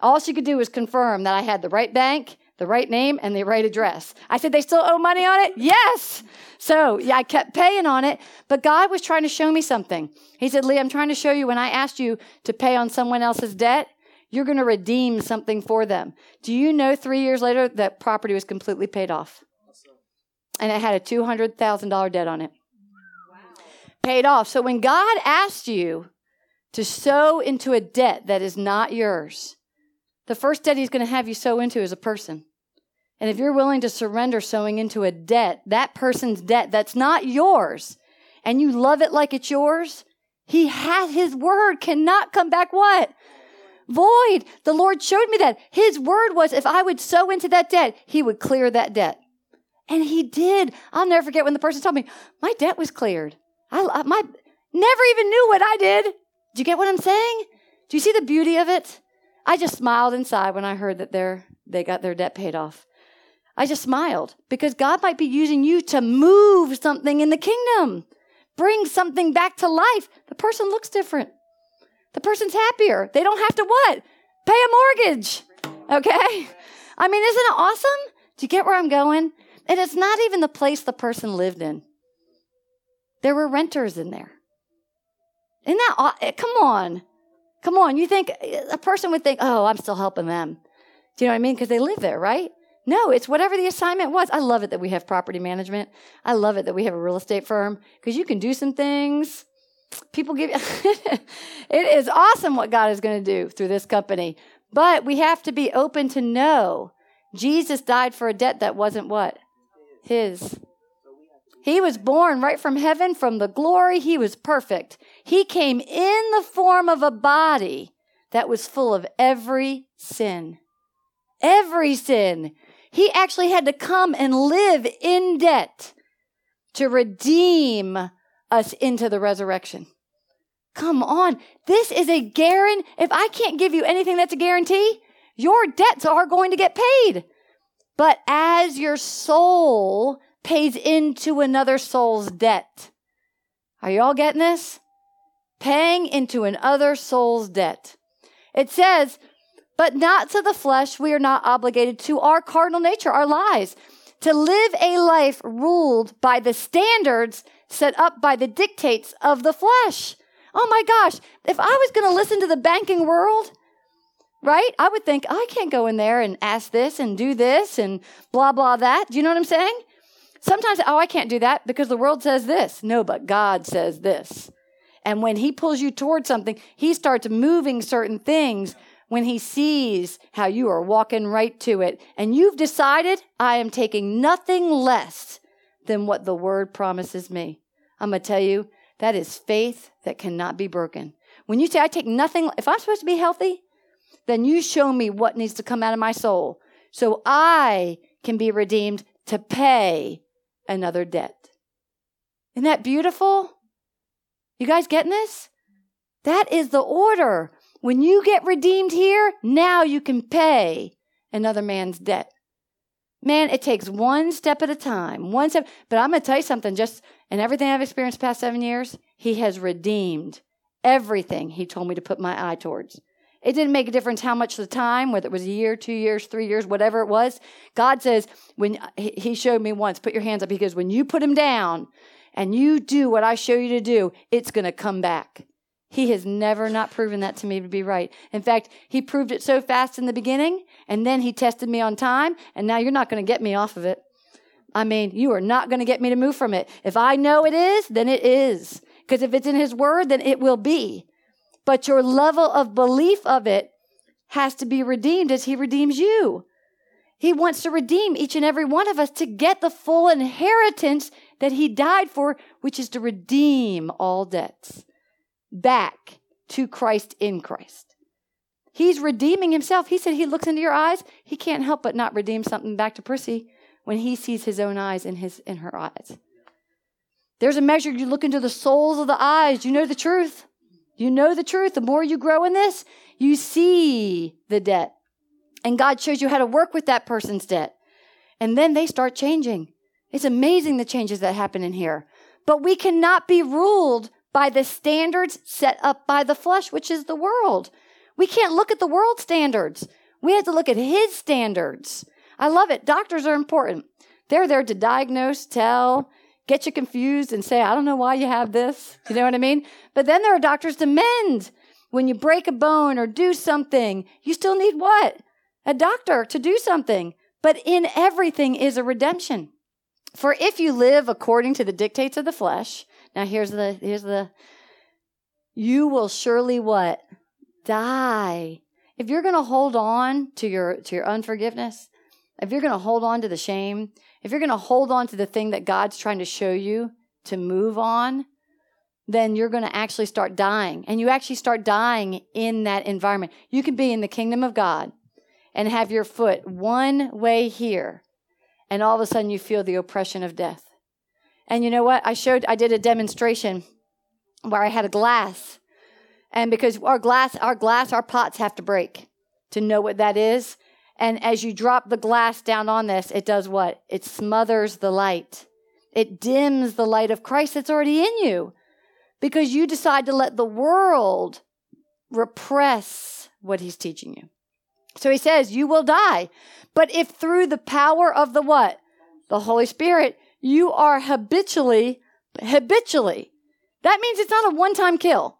All she could do was confirm that I had the right bank, the right name, and the right address. I said, They still owe money on it? Yes. So yeah, I kept paying on it, but God was trying to show me something. He said, Leigh, I'm trying to show you when I asked you to pay on someone else's debt, you're going to redeem something for them. Do you know three years later that property was completely paid off? And it had a $200,000 debt on it. Wow. Paid off. So when God asked you to sow into a debt that is not yours, the first debt he's going to have you sow into is a person. And if you're willing to surrender sowing into a debt, that person's debt that's not yours, and you love it like it's yours, he has his word cannot come back what? void. The Lord showed me that. His word was if I would sow into that debt, he would clear that debt. And he did. I'll never forget when the person told me, my debt was cleared. I, my, never even knew what I did. Do you get what I'm saying? Do you see the beauty of it? I just smiled inside when I heard that they got their debt paid off. I just smiled because God might be using you to move something in the kingdom, bring something back to life. The person looks different. The person's happier. They don't have to what? Pay a mortgage. Okay? I mean, isn't it awesome? Do you get where I'm going? And it's not even the place the person lived in. There were renters in there. Isn't that, eh, come on. Come on. You think, a person would think, oh, I'm still helping them. Do you know what I mean? Because they live there, right? No, it's whatever the assignment was. I love it that we have property management. I love it that we have a real estate firm because you can do some things people give it is awesome what God is going to do through this company. But we have to be open to know Jesus died for a debt that wasn't what? His. He was born right from heaven, from the glory. He was perfect. He came in the form of a body that was full of every sin. Every sin. He actually had to come and live in debt to redeem us into the resurrection. Come on. This is a guarantee. If I can't give you anything that's a guarantee, your debts are going to get paid. But as your soul pays into another soul's debt, are you all getting this? Paying into another soul's debt. It says, but not to the flesh, we are not obligated to our cardinal nature, our lies, to live a life ruled by the standards set up by the dictates of the flesh. Oh my gosh, if I was going to listen to the banking world, right, I would think, oh, I can't go in there and ask this and do this and blah, blah, that. Do you know what I'm saying? Sometimes, oh, I can't do that because the world says this. No, but God says this. And when He pulls you towards something, He starts moving certain things when He sees how you are walking right to it. And you've decided, I am taking nothing less than what the word promises me. I'm going to tell you, that is faith that cannot be broken. When you say, I take nothing, if I'm supposed to be healthy, then you show me what needs to come out of my soul so I can be redeemed to pay another debt. Isn't that beautiful? You guys getting this? That is the order. When you get redeemed here, now you can pay another man's debt. Man, it takes one step at a time, one step. But I'm going to tell you something, just in everything I've experienced past seven years, He has redeemed everything He told me to put my eye towards. It didn't make a difference how much the time, whether it was a year, two years, three years, whatever it was. God says, when He showed me once, put your hands up. Goes, when you put Him down and you do what I show you to do, it's going to come back. He has never not proven that to me to be right. In fact, he proved it so fast in the beginning, and then he tested me on time, and now you're not going to get me off of it. I mean, you are not going to get me to move from it. If I know it is, then it is. Because if it's in his word, then it will be. But your level of belief of it has to be redeemed as he redeems you. He wants to redeem each and every one of us to get the full inheritance that he died for, which is to redeem all debts back to Christ in Christ. He's redeeming himself. He said he looks into your eyes. He can't help but not redeem something back to Prissy when he sees his own eyes in his in her eyes. There's a measure you look into the souls of the eyes. You know the truth. You know the truth. The more you grow in this, you see the debt. And God shows you how to work with that person's debt. And then they start changing. It's amazing the changes that happen in here. But we cannot be ruled by the standards set up by the flesh, which is the world. We can't look at the world standards. We have to look at his standards. I love it. Doctors are important. They're there to diagnose, tell, get you confused and say, I don't know why you have this. You know what I mean? But then there are doctors to mend. When you break a bone or do something, you still need what? A doctor to do something. But in everything is a redemption. For if you live according to the dictates of the flesh, now here's the here's the you will surely what? Die. If you're going to hold on to your to your unforgiveness, if you're going to hold on to the shame, if you're going to hold on to the thing that God's trying to show you to move on, then you're going to actually start dying. And you actually start dying in that environment. You can be in the kingdom of God and have your foot one way here, and all of a sudden you feel the oppression of death. And you know what? I showed, I did a demonstration where I had a glass. And because our glass, our glass, our pots have to break to know what that is. And as you drop the glass down on this, it does what? It smothers the light. It dims the light of Christ that's already in you because you decide to let the world repress what he's teaching you. So he says, you will die. But if through the power of the what? The Holy Spirit, you are habitually, habitually. That means it's not a one time kill.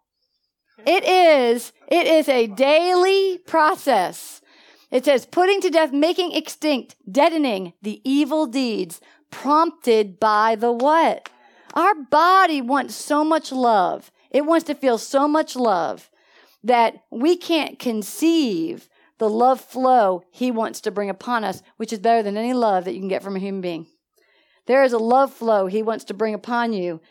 It is, it is a daily process. It says putting to death, making extinct, deadening the evil deeds prompted by the what? Our body wants so much love. It wants to feel so much love that we can't conceive the love flow he wants to bring upon us, which is better than any love that you can get from a human being. There is a love flow he wants to bring upon you,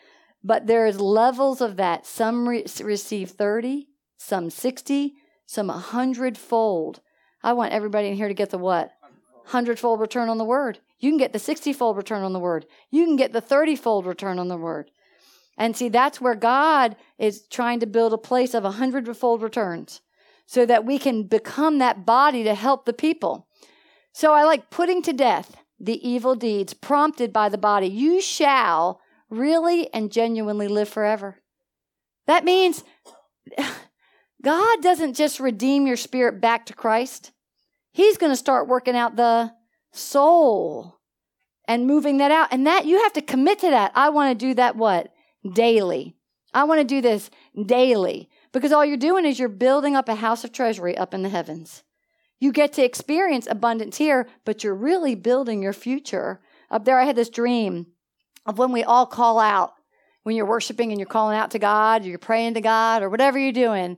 but there is levels of that. Some re- receive 30, some 60, some 100 fold. I want everybody in here to get the what? Hundredfold return on the word. You can get the 60 fold return on the word. You can get the 30 fold return on the word. And see, that's where God is trying to build a place of a hundredfold returns so that we can become that body to help the people. So I like putting to death the evil deeds prompted by the body, you shall really and genuinely live forever. That means God doesn't just redeem your spirit back to Christ, He's going to start working out the soul and moving that out. And that you have to commit to that. I want to do that what? Daily. I want to do this daily because all you're doing is you're building up a house of treasury up in the heavens. You get to experience abundance here, but you're really building your future. Up there, I had this dream of when we all call out, when you're worshiping and you're calling out to God, or you're praying to God, or whatever you're doing,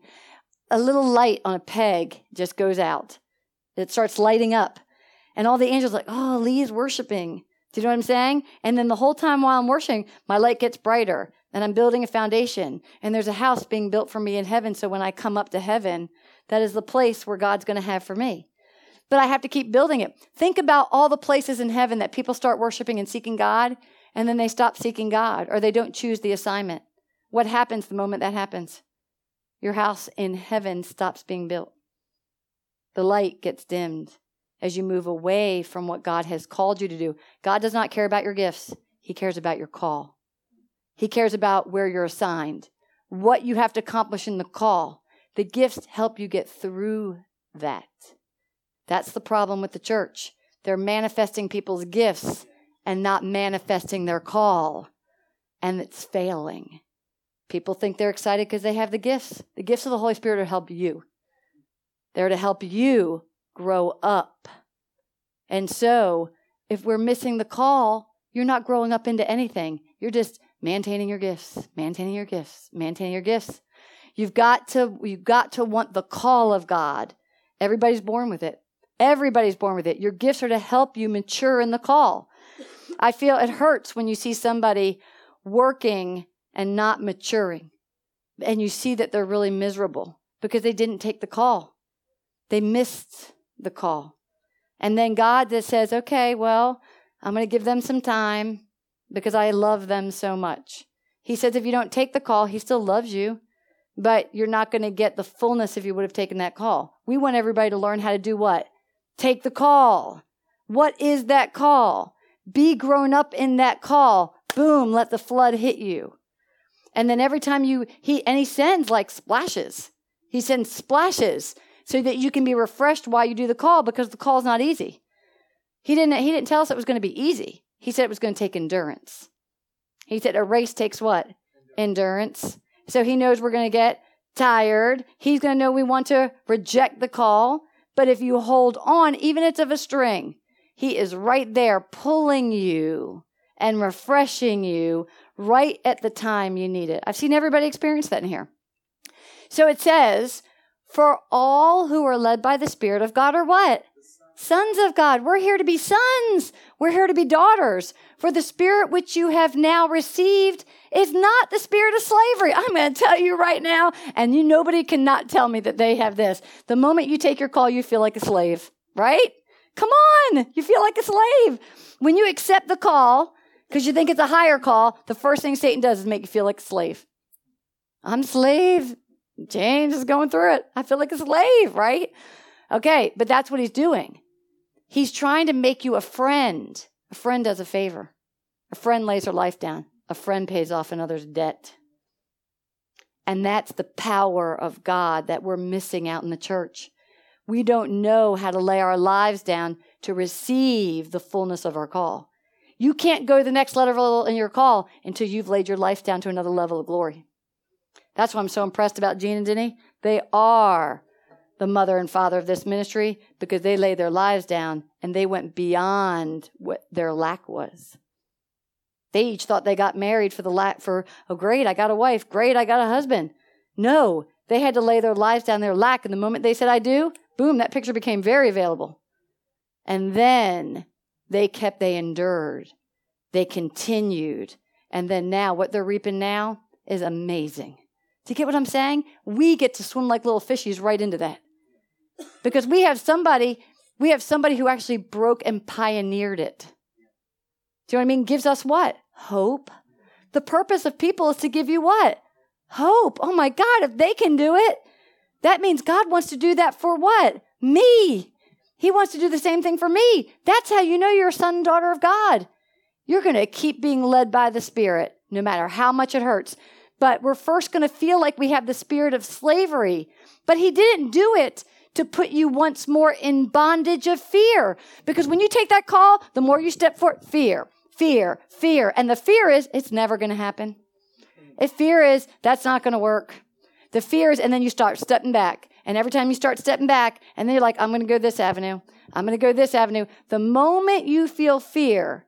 a little light on a peg just goes out. It starts lighting up. And all the angels like, oh, Leigh is worshiping. Do you know what I'm saying? And then the whole time while I'm worshiping, my light gets brighter and I'm building a foundation and there's a house being built for me in heaven. So when I come up to heaven, that is the place where God's going to have for me. But I have to keep building it. Think about all the places in heaven that people start worshiping and seeking God, and then they stop seeking God or they don't choose the assignment. What happens the moment that happens? Your house in heaven stops being built. The light gets dimmed, as you move away from what God has called you to do. God does not care about your gifts, He cares about your call. He cares about where you're assigned, what you have to accomplish in the call. The gifts help you get through that. That's the problem with the church. They're manifesting people's gifts and not manifesting their call, and it's failing. People think they're excited because they have the gifts. The gifts of the Holy Spirit to help you. They're to help you grow up. And so, if we're missing the call, you're not growing up into anything. You're just maintaining your gifts, maintaining your gifts, maintaining your gifts. You've got to you've got to want the call of God. Everybody's born with it. Everybody's born with it. Your gifts are to help you mature in the call. I feel it hurts when you see somebody working and not maturing. And you see that they're really miserable because they didn't take the call. They missed the call. And then God just says, okay, well, I'm going to give them some time because I love them so much. He says, if you don't take the call, He still loves you, but you're not going to get the fullness if you would have taken that call. We want everybody to learn how to do what? Take the call. What is that call? Be grown up in that call. Boom, let the flood hit you. And then every time you, he, and he sends like splashes. He sends splashes so that you can be refreshed while you do the call because the call is not easy. He didn't, he didn't tell us it was going to be easy. He said it was going to take endurance. He said a race takes what? Endurance. So he knows we're going to get tired. He's going to know we want to reject the call. But if you hold on, even if it's of a string, he is right there pulling you and refreshing you right at the time you need it. I've seen everybody experience that in here. So it says, for all who are led by the Spirit of God are what? Sons of God. We're here to be sons. We're here to be daughters. For the spirit which you have now received is not the spirit of slavery. I'm going to tell you right now, and you nobody cannot tell me that they have this. The moment you take your call, you feel like a slave, right? Come on, you feel like a slave. When you accept the call, because you think it's a higher call, the first thing Satan does is make you feel like a slave. I'm slave. James is going through it. I feel like a slave, right? Okay, but that's what he's doing. He's trying to make you a friend. A friend does a favor. A friend lays her life down. A friend pays off another's debt. And that's the power of God that we're missing out in the church. We don't know how to lay our lives down to receive the fullness of our call. You can't go to the next level in your call until you've laid your life down to another level of glory. That's why I'm so impressed about Gene and Denny. They are the mother and father of this ministry because they laid their lives down and they went beyond what their lack was. They each thought they got married for the lack for, oh, great, I got a wife. Great, I got a husband. No, they had to lay their lives down, their lack. And the moment they said, I do, boom, that picture became very available. And then they kept, they endured, they continued. And then now, what they're reaping now is amazing. Do you get what I'm saying? We get to swim like little fishies right into that. Because we have somebody we have somebody who actually broke and pioneered it. Do you know what i mean? Gives us what? Hope. The purpose of people is to give you what? Hope. Oh my god if they can do it that means god wants to do that for what? Me. He wants to do the same thing for me. That's how you know you're a son and daughter of god. You're going to keep being led by the spirit no matter how much it hurts but we're first going to feel like we have the spirit of slavery but he didn't do it to put you once more in bondage of fear. Because when you take that call, the more you step forward, fear, fear, fear. And the fear is, it's never going to happen. If fear is, that's not going to work. The fear is, and then you start stepping back. And every time you start stepping back, and then you're like, I'm going to go this avenue. I'm going to go this avenue. The moment you feel fear,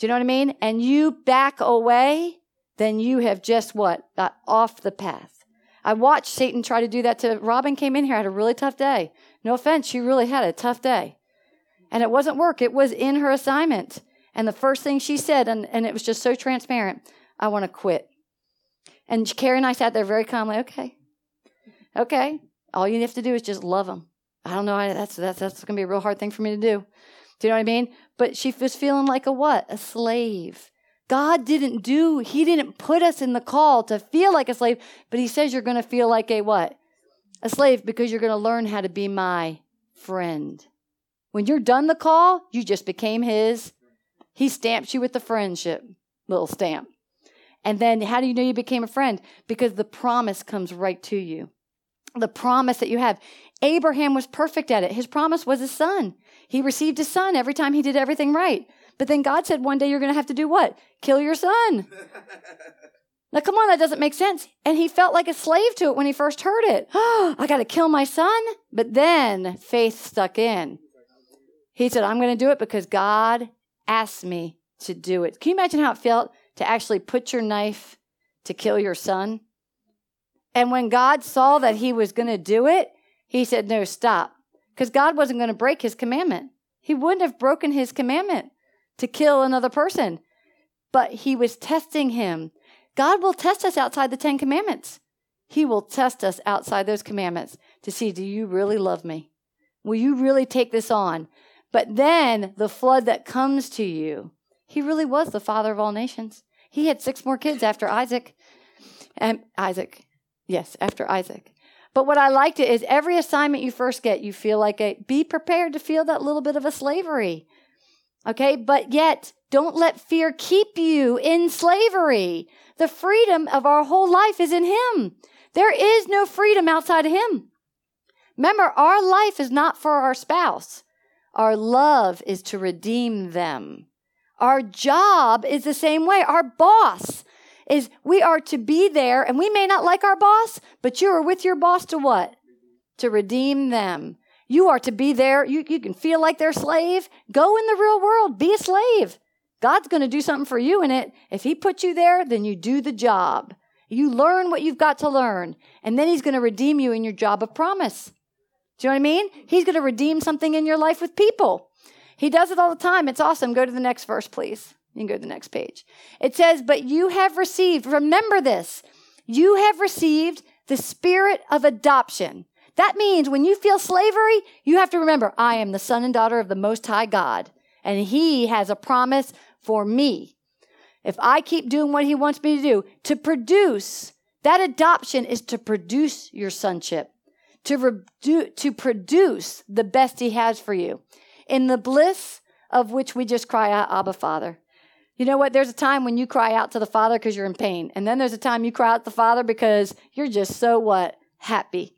do you know what I mean? And you back away, then you have just what? Got off the path. I watched Satan try to do that to Robin came in here, had a really tough day. No offense, she really had a tough day. And it wasn't work, it was in her assignment. And the first thing she said, and, and it was just so transparent, I want to quit. And Carrie and I sat there very calmly, okay, okay. All you have to do is just love them. I don't know, that's, that's, that's going to be a real hard thing for me to do. Do you know what I mean? But she was feeling like a what? A slave. God didn't do, He didn't put us in the call to feel like a slave, but He says you're going to feel like a what? A slave because you're going to learn how to be my friend. When you're done the call, you just became his. He stamps you with the friendship little stamp. And then how do you know you became a friend? Because the promise comes right to you. The promise that you have. Abraham was perfect at it. His promise was his son. He received his son every time he did everything right. But then God said one day you're going to have to do what? Kill your son. now, come on, that doesn't make sense. And he felt like a slave to it when he first heard it. Oh, I got to kill my son. But then faith stuck in. He said, I'm going to do it because God asked me to do it. Can you imagine how it felt to actually put your knife to kill your son? And when God saw that he was going to do it, he said, No, stop. Because God wasn't going to break his commandment. He wouldn't have broken his commandment to kill another person. But he was testing him. God will test us outside the Ten Commandments. He will test us outside those commandments to see do you really love me? Will you really take this on? But then the flood that comes to you, he really was the father of all nations. He had six more kids after Isaac. And Isaac, yes, after Isaac. But what I liked it is every assignment you first get, you feel like a, be prepared to feel that little bit of a slavery. Okay. But yet don't let fear keep you in slavery. The freedom of our whole life is in Him. There is no freedom outside of Him. Remember, our life is not for our spouse. Our love is to redeem them. Our job is the same way. Our boss is we are to be there and we may not like our boss, but you are with your boss to what? To redeem them. You are to be there. You, you can feel like they're slave. Go in the real world. Be a slave. God's going to do something for you in it. If He put you there, then you do the job. You learn what you've got to learn. And then He's going to redeem you in your job of promise. Do you know what I mean? He's going to redeem something in your life with people. He does it all the time. It's awesome. Go to the next verse, please. You can go to the next page. It says, But you have received, remember this, you have received the spirit of adoption. That means when you feel slavery, you have to remember, I am the son and daughter of the Most High God, and He has a promise for me. If I keep doing what He wants me to do, to produce, that adoption is to produce your sonship to, to produce the best He has for you in the bliss of which we just cry out, Abba, Father. You know what? There's a time when you cry out to the Father because you're in pain. And then there's a time you cry out to the Father because you're just so what? Happy.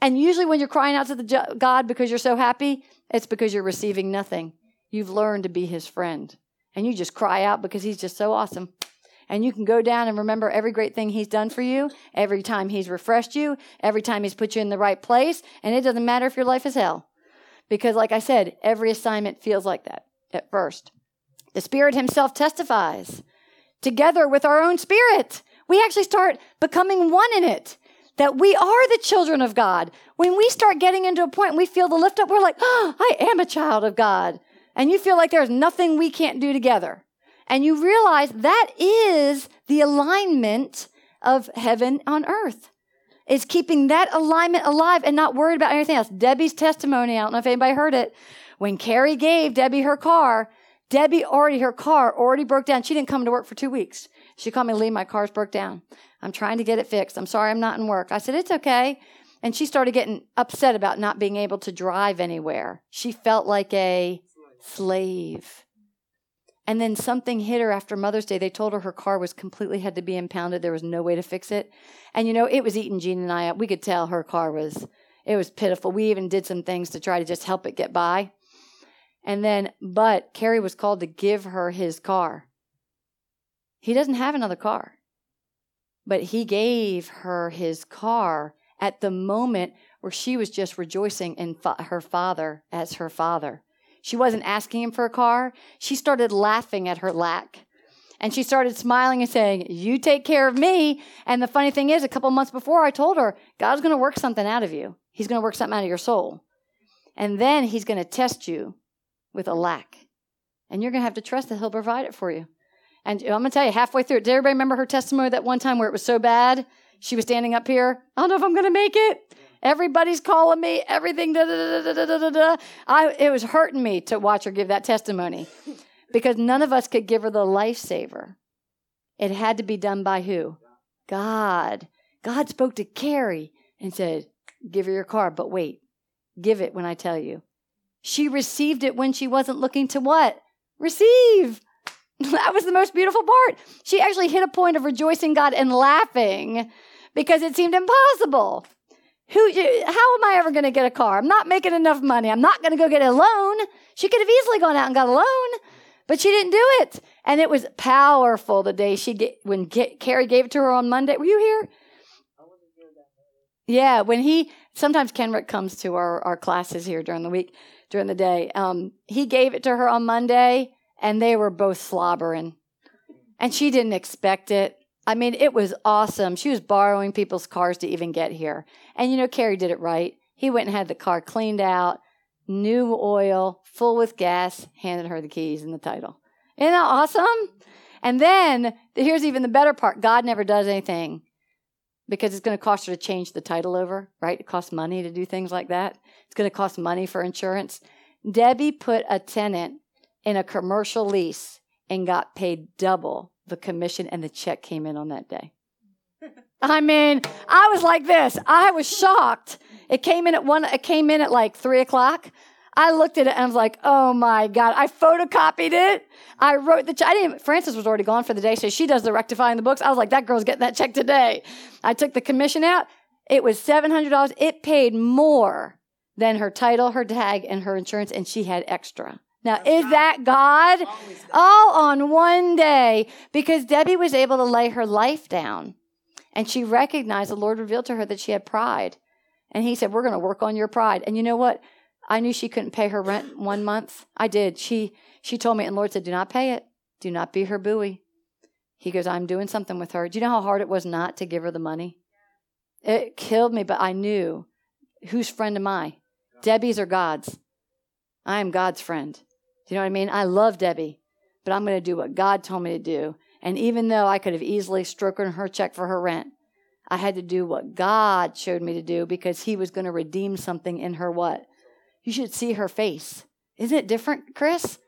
And usually when you're crying out to the God because you're so happy, it's because you're receiving nothing. You've learned to be his friend. And you just cry out because he's just so awesome. And you can go down and remember every great thing He's done for you, every time He's refreshed you, every time He's put you in the right place. And it doesn't matter if your life is hell. Because, like I said, every assignment feels like that at first. The Spirit Himself testifies together with our own spirit. We actually start becoming one in it that we are the children of God. When we start getting into a point we feel the lift up, we're like, oh, I am a child of God. And you feel like there's nothing we can't do together. And you realize that is the alignment of heaven on earth. Is keeping that alignment alive and not worried about anything else. Debbie's testimony, I don't know if anybody heard it. When Carrie gave Debbie her car, Debbie already, her car already broke down. She didn't come to work for two weeks. She called me, Leigh, my car's broke down. I'm trying to get it fixed. I'm sorry I'm not in work. I said, it's okay. And she started getting upset about not being able to drive anywhere. She felt like a slave. And then something hit her after Mother's Day. They told her her car was completely had to be impounded. There was no way to fix it. And you know, it was eating Gene and I up. We could tell her car was it was pitiful. We even did some things to try to just help it get by. And then, but Carrie was called to give her his car. He doesn't have another car. But he gave her his car at the moment where she was just rejoicing in fa- her father as her father. She wasn't asking him for a car. She started laughing at her lack. And she started smiling and saying, You take care of me. And the funny thing is, a couple months before, I told her, God's going to work something out of you. He's going to work something out of your soul. And then He's going to test you with a lack. And you're going to have to trust that He'll provide it for you. And I'm going to tell you, halfway through it, did everybody remember her testimony that one time where it was so bad? She was standing up here. I don't know if I'm going to make it. Everybody's calling me, everything. Da, da, da, da, I, it was hurting me to watch her give that testimony because none of us could give her the lifesaver. It had to be done by who? God. God spoke to Carrie and said, Give her your car, but wait, give it when I tell you. She received it when she wasn't looking to what? Receive. That was the most beautiful part. She actually hit a point of rejoicing God and laughing because it seemed impossible. Who, how am I ever going to get a car? I'm not making enough money. I'm not going to go get a loan. She could have easily gone out and got a loan, but she didn't do it. And it was powerful the day she get, when get, Carrie gave it to her on Monday. Were you here? Yeah, when he sometimes Kenrick comes to our, our classes here during the week, during the day. Um, he gave it to her on Monday, and they were both slobbering, and she didn't expect it. I mean, it was awesome. She was borrowing people's cars to even get here. And you know, Carrie did it right. He went and had the car cleaned out, new oil, full with gas, handed her the keys and the title. Isn't that awesome? And then here's even the better part God never does anything because it's going to cost her to change the title over, right? It costs money to do things like that. It's going to cost money for insurance. Debbie put a tenant in a commercial lease and got paid double the commission, and the check came in on that day. I mean, I was like this. I was shocked. It came in at one. It came in at like three o'clock. I looked at it and I was like, oh my God. I photocopied it. I wrote the check. I didn't, Frances was already gone for the day, so she does the rectifying the books. I was like, that girl's getting that check today. I took the commission out. It was $700. It paid more than her title, her tag, and her insurance, and she had extra. Now, is that God? All on one day because Debbie was able to lay her life down and she recognized the Lord revealed to her that she had pride. And he said, We're going to work on your pride. And you know what? I knew she couldn't pay her rent one month. I did. She she told me, and Lord said, Do not pay it. Do not be her buoy. He goes, I'm doing something with her. Do you know how hard it was not to give her the money? It killed me, but I knew whose friend am I? Debbie's or God's? I am God's friend. Do you know what I mean? I love Debbie, but I'm going to do what God told me to do. And even though I could have easily stroken her check for her rent, I had to do what God showed me to do because He was going to redeem something in her what? You should see her face. Isn't it different, Chris?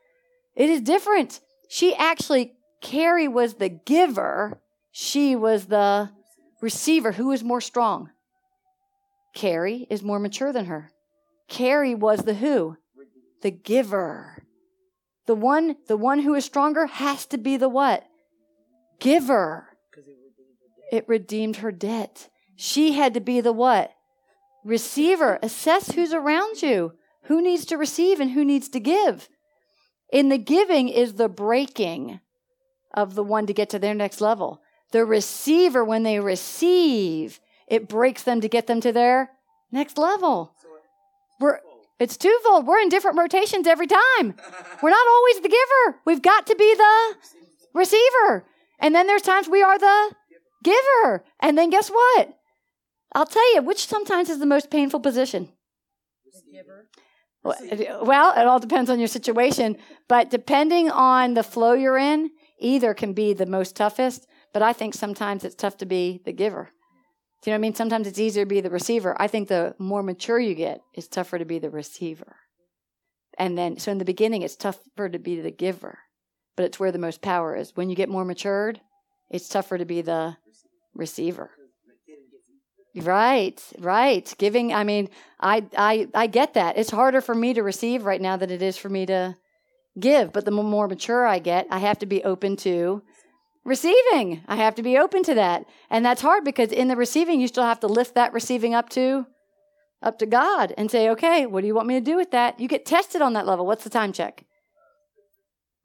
It is different. She actually, Carrie was the giver, she was the receiver. Who is more strong? Carrie is more mature than her. Carrie was the who? The giver. The one, the one who is stronger has to be the what? Giver. It redeemed her debt. She had to be the what? Receiver. Assess who's around you. Who needs to receive and who needs to give? In the giving is the breaking of the one to get to their next level. The receiver, when they receive, it breaks them to get them to their next level. We're, it's twofold. We're in different rotations every time. We're not always the giver. We've got to be the receiver. And then there's times we are the giver. And then guess what? I'll tell you, which sometimes is the most painful position? giver. Well, it all depends on your situation, but depending on the flow you're in, either can be the most toughest, but I think sometimes it's tough to be the giver. Do you know what I mean? Sometimes it's easier to be the receiver. I think the more mature you get, it's tougher to be the receiver. And then, so in the beginning, it's tougher to be the giver, but it's where the most power is. When you get more matured, it's tougher to be the receiver. Right, right. Giving, I mean, I, I, I get that. It's harder for me to receive right now than it is for me to give. But the more mature I get, I have to be open to receiving. I have to be open to that. And that's hard because in the receiving, you still have to lift that receiving up to, up to God and say, okay, what do you want me to do with that? You get tested on that level. What's the time check?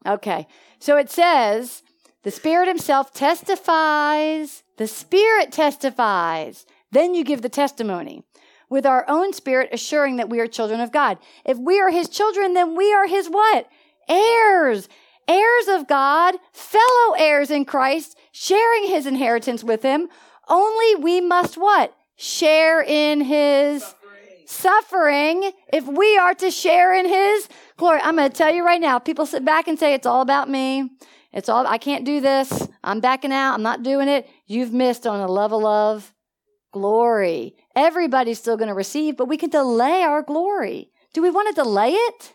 Okay. So it says, the Spirit Himself testifies, the Spirit testifies then you give the testimony with our own spirit assuring that we are children of God. If we are his children, then we are his what? Heirs. Heirs of God, fellow heirs in Christ, sharing his inheritance with him. Only we must what? Share in his suffering. if we are to share in his glory. I'm going to tell you right now, people sit back and say, it's all about me. It's all, I can't do this. I'm backing out. I'm not doing it. You've missed on a level of glory. Everybody's still going to receive, but we can delay our glory. Do we want to delay it?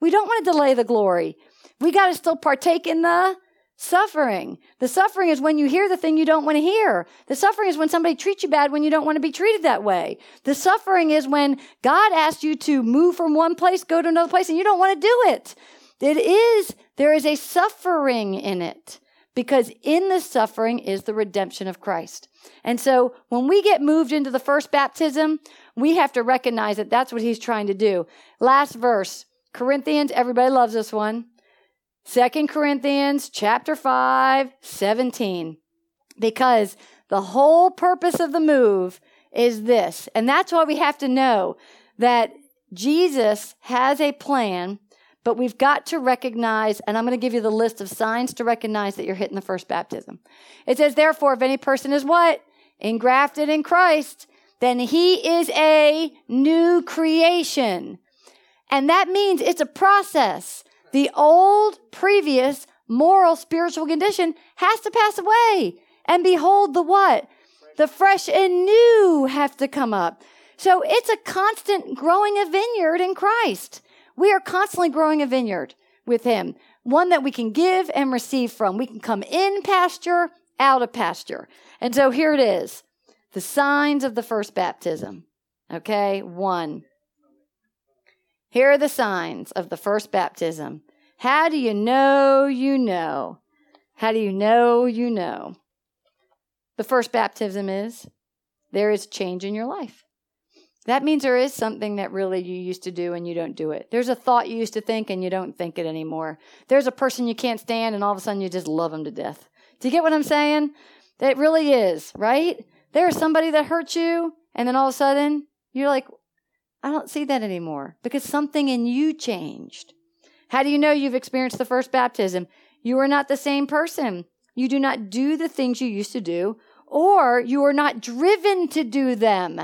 We don't want to delay the glory. We got to still partake in the Suffering. The suffering is when you hear the thing you don't want to hear. The suffering is when somebody treats you bad when you don't want to be treated that way. The suffering is when God asks you to move from one place, go to another place, and you don't want to do it. It is, there is a suffering in it because in the suffering is the redemption of Christ. And so when we get moved into the first baptism, we have to recognize that that's what he's trying to do. Last verse, Corinthians, everybody loves this one. Second Corinthians chapter 5, 17. Because the whole purpose of the move is this. And that's why we have to know that Jesus has a plan, but we've got to recognize, and I'm going to give you the list of signs to recognize that you're hitting the first baptism. It says, therefore, if any person is what? Engrafted in Christ, then he is a new creation. And that means it's a process. The old, previous, moral, spiritual condition has to pass away. And behold, the what? The fresh and new have to come up. So it's a constant growing a vineyard in Christ. We are constantly growing a vineyard with Him, one that we can give and receive from. We can come in pasture, out of pasture. And so here it is the signs of the first baptism. Okay, one. Here are the signs of the first baptism. How do you know you know? How do you know you know? The first baptism is there is change in your life. That means there is something that really you used to do and you don't do it. There's a thought you used to think and you don't think it anymore. There's a person you can't stand and all of a sudden you just love them to death. Do you get what I'm saying? It really is, right? There's somebody that hurt you and then all of a sudden you're like, I don't see that anymore because something in you changed. How do you know you've experienced the first baptism? You are not the same person. You do not do the things you used to do, or you are not driven to do them.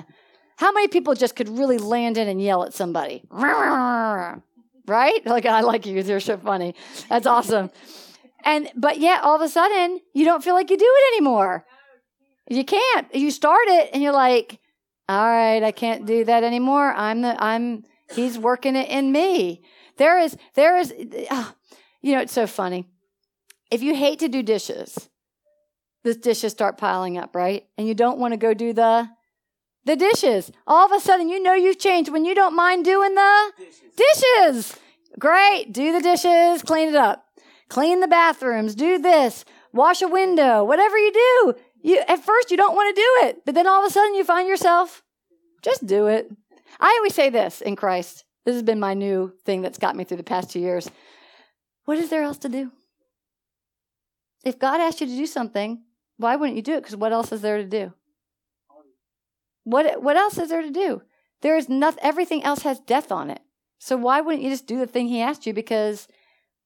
How many people just could really land in and yell at somebody? Right? Like, I like you. You're so funny. That's awesome. And, but yet all of a sudden, you don't feel like you do it anymore. You can't. You start it and you're like, all right, I can't do that anymore. I'm the, I'm, he's working it in me. There is, there is, uh, you know, it's so funny. If you hate to do dishes, the dishes start piling up, right? And you don't want to go do the, the dishes. All of a sudden, you know you've changed when you don't mind doing the dishes. dishes. Great. Do the dishes, clean it up. Clean the bathrooms, do this, wash a window, whatever you do. You, at first, you don't want to do it, but then all of a sudden, you find yourself, just do it. I always say this in Christ. This has been my new thing that's got me through the past two years. What is there else to do? If God asked you to do something, why wouldn't you do it? Because what else is there to do? What, what else is there to do? There is nothing, everything else has death on it. So why wouldn't you just do the thing he asked you? Because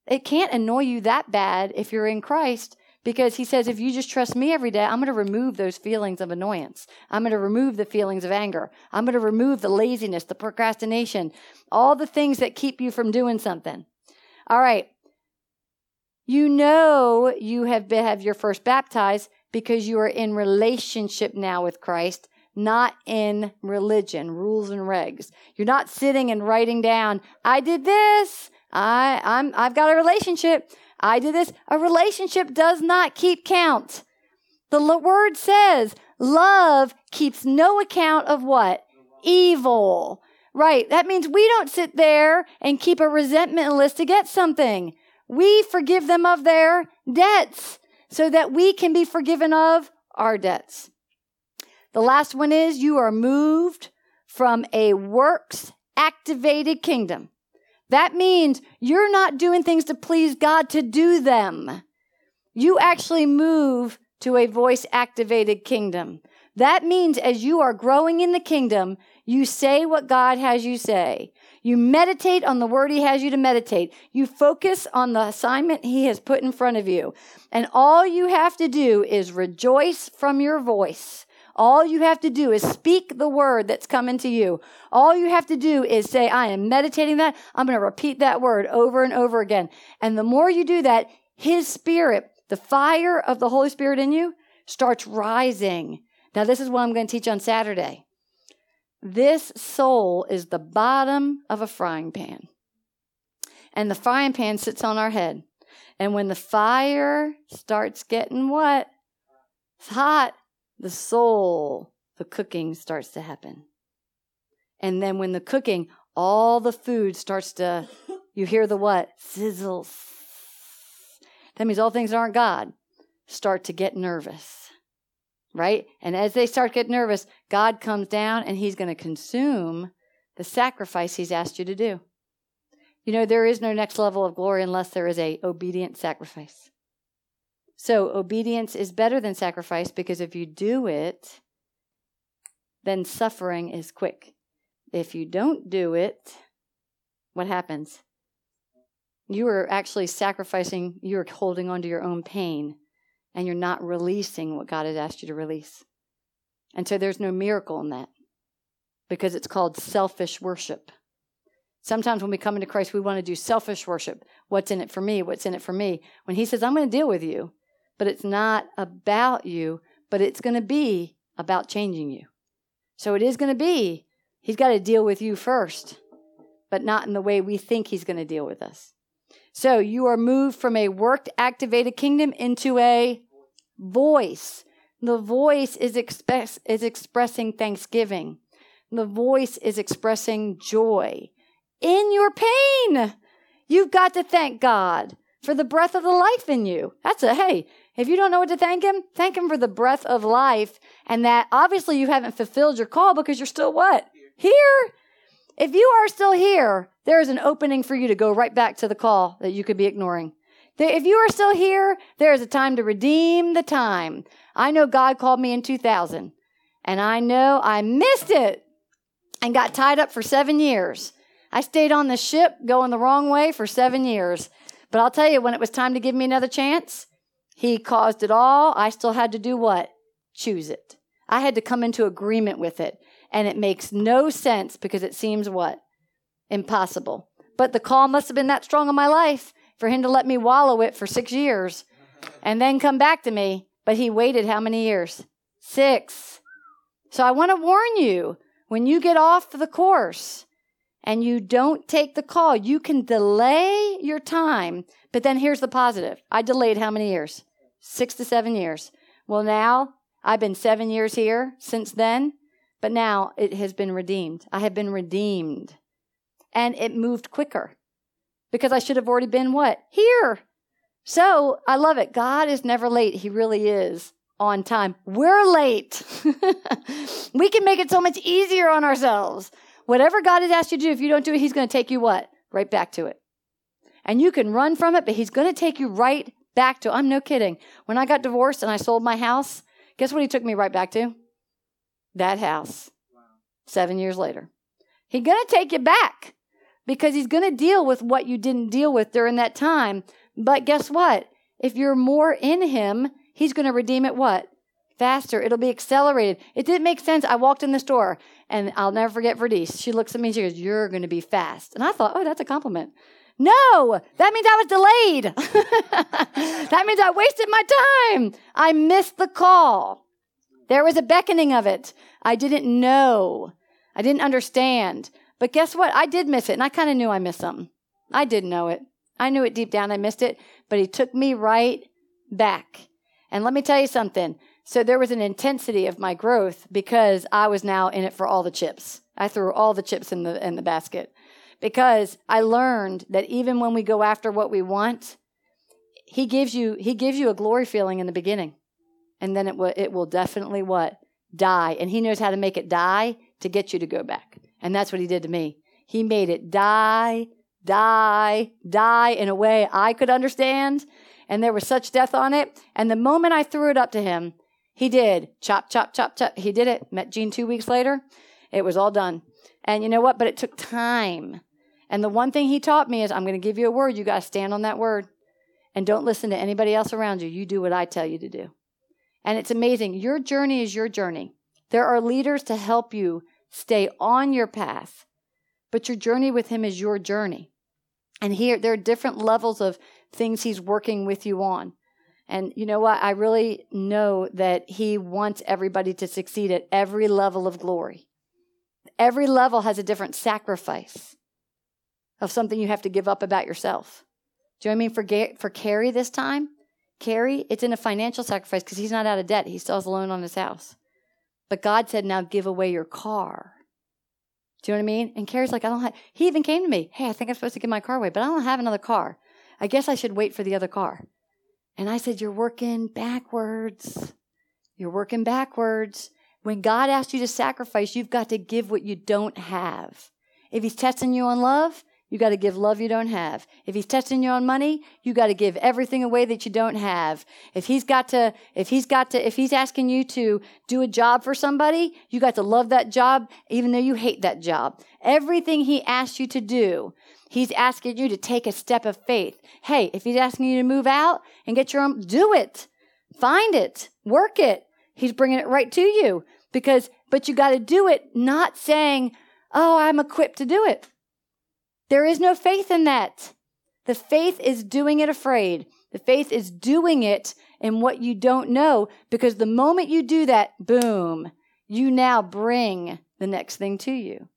it can't annoy you that bad if you're in Christ because he says, if you just trust me every day, I'm going to remove those feelings of annoyance. I'm going to remove the feelings of anger. I'm going to remove the laziness, the procrastination, all the things that keep you from doing something. All right. You know you have been, have your first baptized because you are in relationship now with Christ, not in religion, rules and regs. You're not sitting and writing down, I did this. I, I'm, I've got a relationship. I did this. A relationship does not keep count. The word says love keeps no account of what? Evil. Right. That means we don't sit there and keep a resentment list to get something. We forgive them of their debts so that we can be forgiven of our debts. The last one is you are moved from a works activated kingdom that means you're not doing things to please God to do them. You actually move to a voice activated kingdom. That means as you are growing in the kingdom, you say what God has you say. You meditate on the word he has you to meditate. You focus on the assignment he has put in front of you. And all you have to do is rejoice from your voice all you have to do is speak the word that's coming to you. All you have to do is say, I am meditating that. I'm going to repeat that word over and over again. And the more you do that, his spirit, the fire of the Holy Spirit in you, starts rising. Now, this is what I'm going to teach on Saturday. This soul is the bottom of a frying pan. And the frying pan sits on our head. And when the fire starts getting what? It's hot. The soul, the cooking starts to happen. And then when the cooking, all the food starts to, you hear the what? Sizzle. That means all things that aren't God start to get nervous. Right? And as they start to get nervous, God comes down and he's going to consume the sacrifice he's asked you to do. You know, there is no next level of glory unless there is a obedient sacrifice. So obedience is better than sacrifice because if you do it, then suffering is quick. If you don't do it, what happens? You are actually sacrificing, you're holding on to your own pain, and you're not releasing what God has asked you to release. And so there's no miracle in that because it's called selfish worship. Sometimes when we come into Christ, we want to do selfish worship. What's in it for me? What's in it for me? When He says, I'm going to deal with you, but it's not about you, but it's going to be about changing you. So it is going to be, He's got to deal with you first, but not in the way we think He's going to deal with us. So you are moved from a worked activated kingdom into a voice. The voice is, express, is expressing thanksgiving. The voice is expressing joy in your pain. You've got to thank God for the breath of the life in you. That's a hey, if you don't know what to thank Him, thank Him for the breath of life. And that obviously you haven't fulfilled your call because you're still what? Here. If you are still here, there is an opening for you to go right back to the call that you could be ignoring. If you are still here, there is a time to redeem the time. I know God called me in 2000, and I know I missed it and got tied up for seven years. I stayed on the ship going the wrong way for seven years. But I'll tell you, when it was time to give me another chance, he caused it all. I still had to do what? Choose it. I had to come into agreement with it. And it makes no sense because it seems what? Impossible. But the call must have been that strong in my life for him to let me wallow it for six years and then come back to me. But he waited how many years? Six. So I want to warn you when you get off the course, and you don't take the call, you can delay your time. But then here's the positive I delayed how many years? Six to seven years. Well, now I've been seven years here since then, but now it has been redeemed. I have been redeemed. And it moved quicker because I should have already been what? Here. So I love it. God is never late. He really is on time. We're late. we can make it so much easier on ourselves. Whatever God has asked you to do, if you don't do it, He's going to take you what? Right back to it. And you can run from it, but He's going to take you right back to. I'm no kidding. When I got divorced and I sold my house, guess what He took me right back to? That house. Wow. Seven years later. He's going to take you back because He's going to deal with what you didn't deal with during that time. But guess what? If you're more in Him, He's going to redeem it what? faster. It'll be accelerated. It didn't make sense. I walked in the store and I'll never forget Verdice. She looks at me and she goes, You're going to be fast. And I thought, Oh, that's a compliment. No, that means I was delayed. that means I wasted my time. I missed the call. There was a beckoning of it. I didn't know. I didn't understand. But guess what? I did miss it. And I kind of knew I missed something. I did know it. I knew it deep down. I missed it. But he took me right back. And let me tell you something so there was an intensity of my growth because I was now in it for all the chips. I threw all the chips in the in the basket because I learned that even when we go after what we want, he gives you he gives you a glory feeling in the beginning. And then it will it will definitely what? Die. And he knows how to make it die to get you to go back. And that's what he did to me. He made it die, die, die in a way I could understand. And there was such death on it. And the moment I threw it up to him, he did. Chop, chop, chop, chop. He did it. Met Gene two weeks later. It was all done. And you know what? But it took time. And the one thing he taught me is I'm going to give you a word. You got to stand on that word. And don't listen to anybody else around you. You do what I tell you to do. And it's amazing. Your journey is your journey. There are leaders to help you stay on your path, but your journey with him is your journey. And here, there are different levels of things he's working with you on. And you know what? I really know that He wants everybody to succeed at every level of glory. Every level has a different sacrifice of something you have to give up about yourself Do you know what I mean? For, for Carrie this time, Carrie, it's in a financial sacrifice because he's not out of debt. He still has a loan on his house. But God said, now give away your car. Do you know what I mean? And Carrie's like, I don't have, he even came to me, hey, I think I'm supposed to give my car away, but I don't have another car. I guess I should wait for the other car. And I said, You're working backwards. You're working backwards. When God asks you to sacrifice, you've got to give what you don't have. If He's testing you on love, you got to give love you don't have. If he's testing you on money, you got to give everything away that you don't have. If he's got to, if he's got to, if he's asking you to do a job for somebody, you got to love that job even though you hate that job. Everything he asks you to do, he's asking you to take a step of faith. Hey, if he's asking you to move out and get your own, do it. Find it. Work it. He's bringing it right to you because, but you got to do it not saying, Oh, I'm equipped to do it. There is no faith in that. The faith is doing it afraid. The faith is doing it in what you don't know because the moment you do that, boom, you now bring the next thing to you.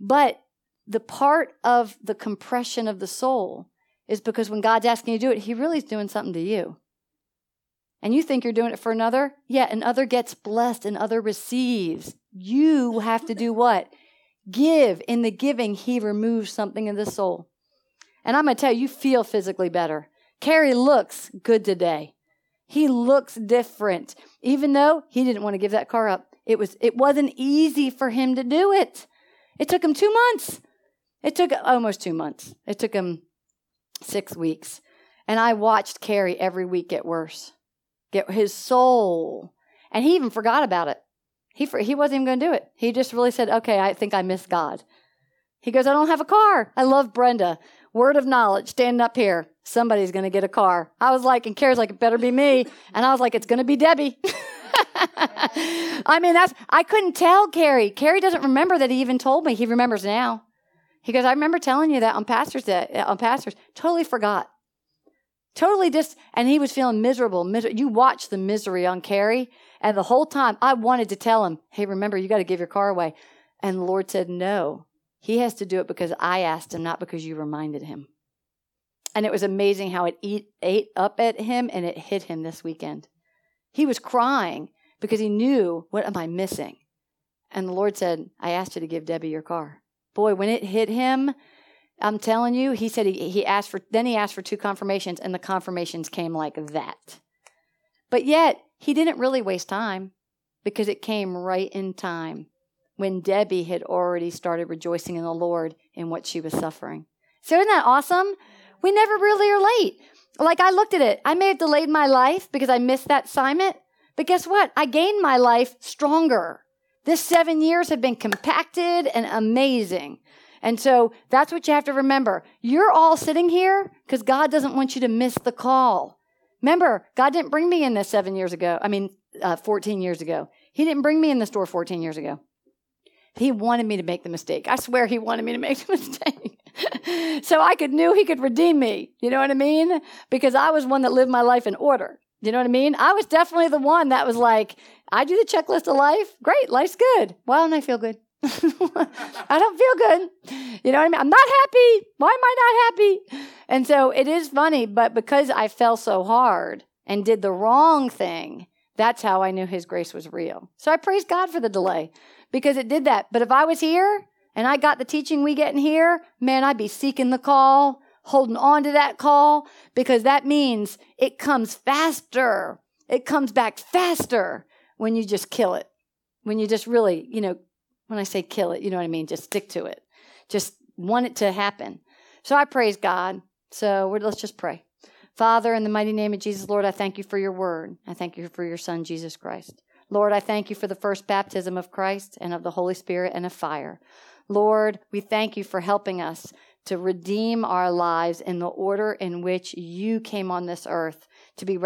But the part of the compression of the soul is because when God's asking you to do it, He really is doing something to you. And you think you're doing it for another? Yeah, another gets blessed, and other receives. You have to do what? Give. In the giving, he removes something in the soul. And I'm going to tell you, you feel physically better. Carrie looks good today. He looks different, even though he didn't want to give that car up. It was, it wasn't easy for him to do it. It took him two months. It took almost two months. It took him six weeks. And I watched Carrie every week get worse, get his soul. And he even forgot about it. He, he wasn't even going to do it. He just really said, okay, I think I miss God. He goes, I don't have a car. I love Brenda. Word of knowledge, standing up here. Somebody's going to get a car. I was like, and Carrie's like, it better be me. And I was like, it's going to be Debbie. I mean, that's, I couldn't tell Carrie. Carrie doesn't remember that he even told me. He remembers now. He goes, I remember telling you that on Pastor's Day, on Pastor's. Totally forgot. Totally just, and he was feeling miserable. Miser- you watch the misery on Carrie. And the whole time I wanted to tell him, hey, remember, you got to give your car away. And the Lord said, no. He has to do it because I asked him, not because you reminded him. And it was amazing how it eat, ate up at him and it hit him this weekend. He was crying because he knew, what am I missing? And the Lord said, I asked you to give Debbie your car. Boy, when it hit him, I'm telling you, he said he, he asked for, then he asked for two confirmations, and the confirmations came like that. But yet, he didn't really waste time because it came right in time when Debbie had already started rejoicing in the Lord in what she was suffering. So, isn't that awesome? We never really are late. Like, I looked at it. I may have delayed my life because I missed that assignment, but guess what? I gained my life stronger. This seven years have been compacted and amazing. And so that's what you have to remember. You're all sitting here because God doesn't want you to miss the call. Remember, God didn't bring me in this seven years ago. I mean, uh, 14 years ago. He didn't bring me in the store 14 years ago. He wanted me to make the mistake. I swear he wanted me to make the mistake. so I could knew he could redeem me. You know what I mean? Because I was one that lived my life in order. You know what I mean? I was definitely the one that was like, I do the checklist of life. Great, life's good. Why don't I feel good? I don't feel good. You know what I mean? I'm not happy. Why am I not happy? And so it is funny, but because I fell so hard and did the wrong thing, that's how I knew his grace was real. So I praise God for the delay because it did that. But if I was here and I got the teaching we get in here, man, I'd be seeking the call, holding on to that call because that means it comes faster. It comes back faster when you just kill it. When you just really, you know, when I say kill it, you know what I mean? Just stick to it. Just want it to happen. So I praise God. So let's just pray. Father, in the mighty name of Jesus, Lord, I thank you for your word. I thank you for your son, Jesus Christ. Lord, I thank you for the first baptism of Christ and of the Holy Spirit and of fire. Lord, we thank you for helping us to redeem our lives in the order in which you came on this earth to be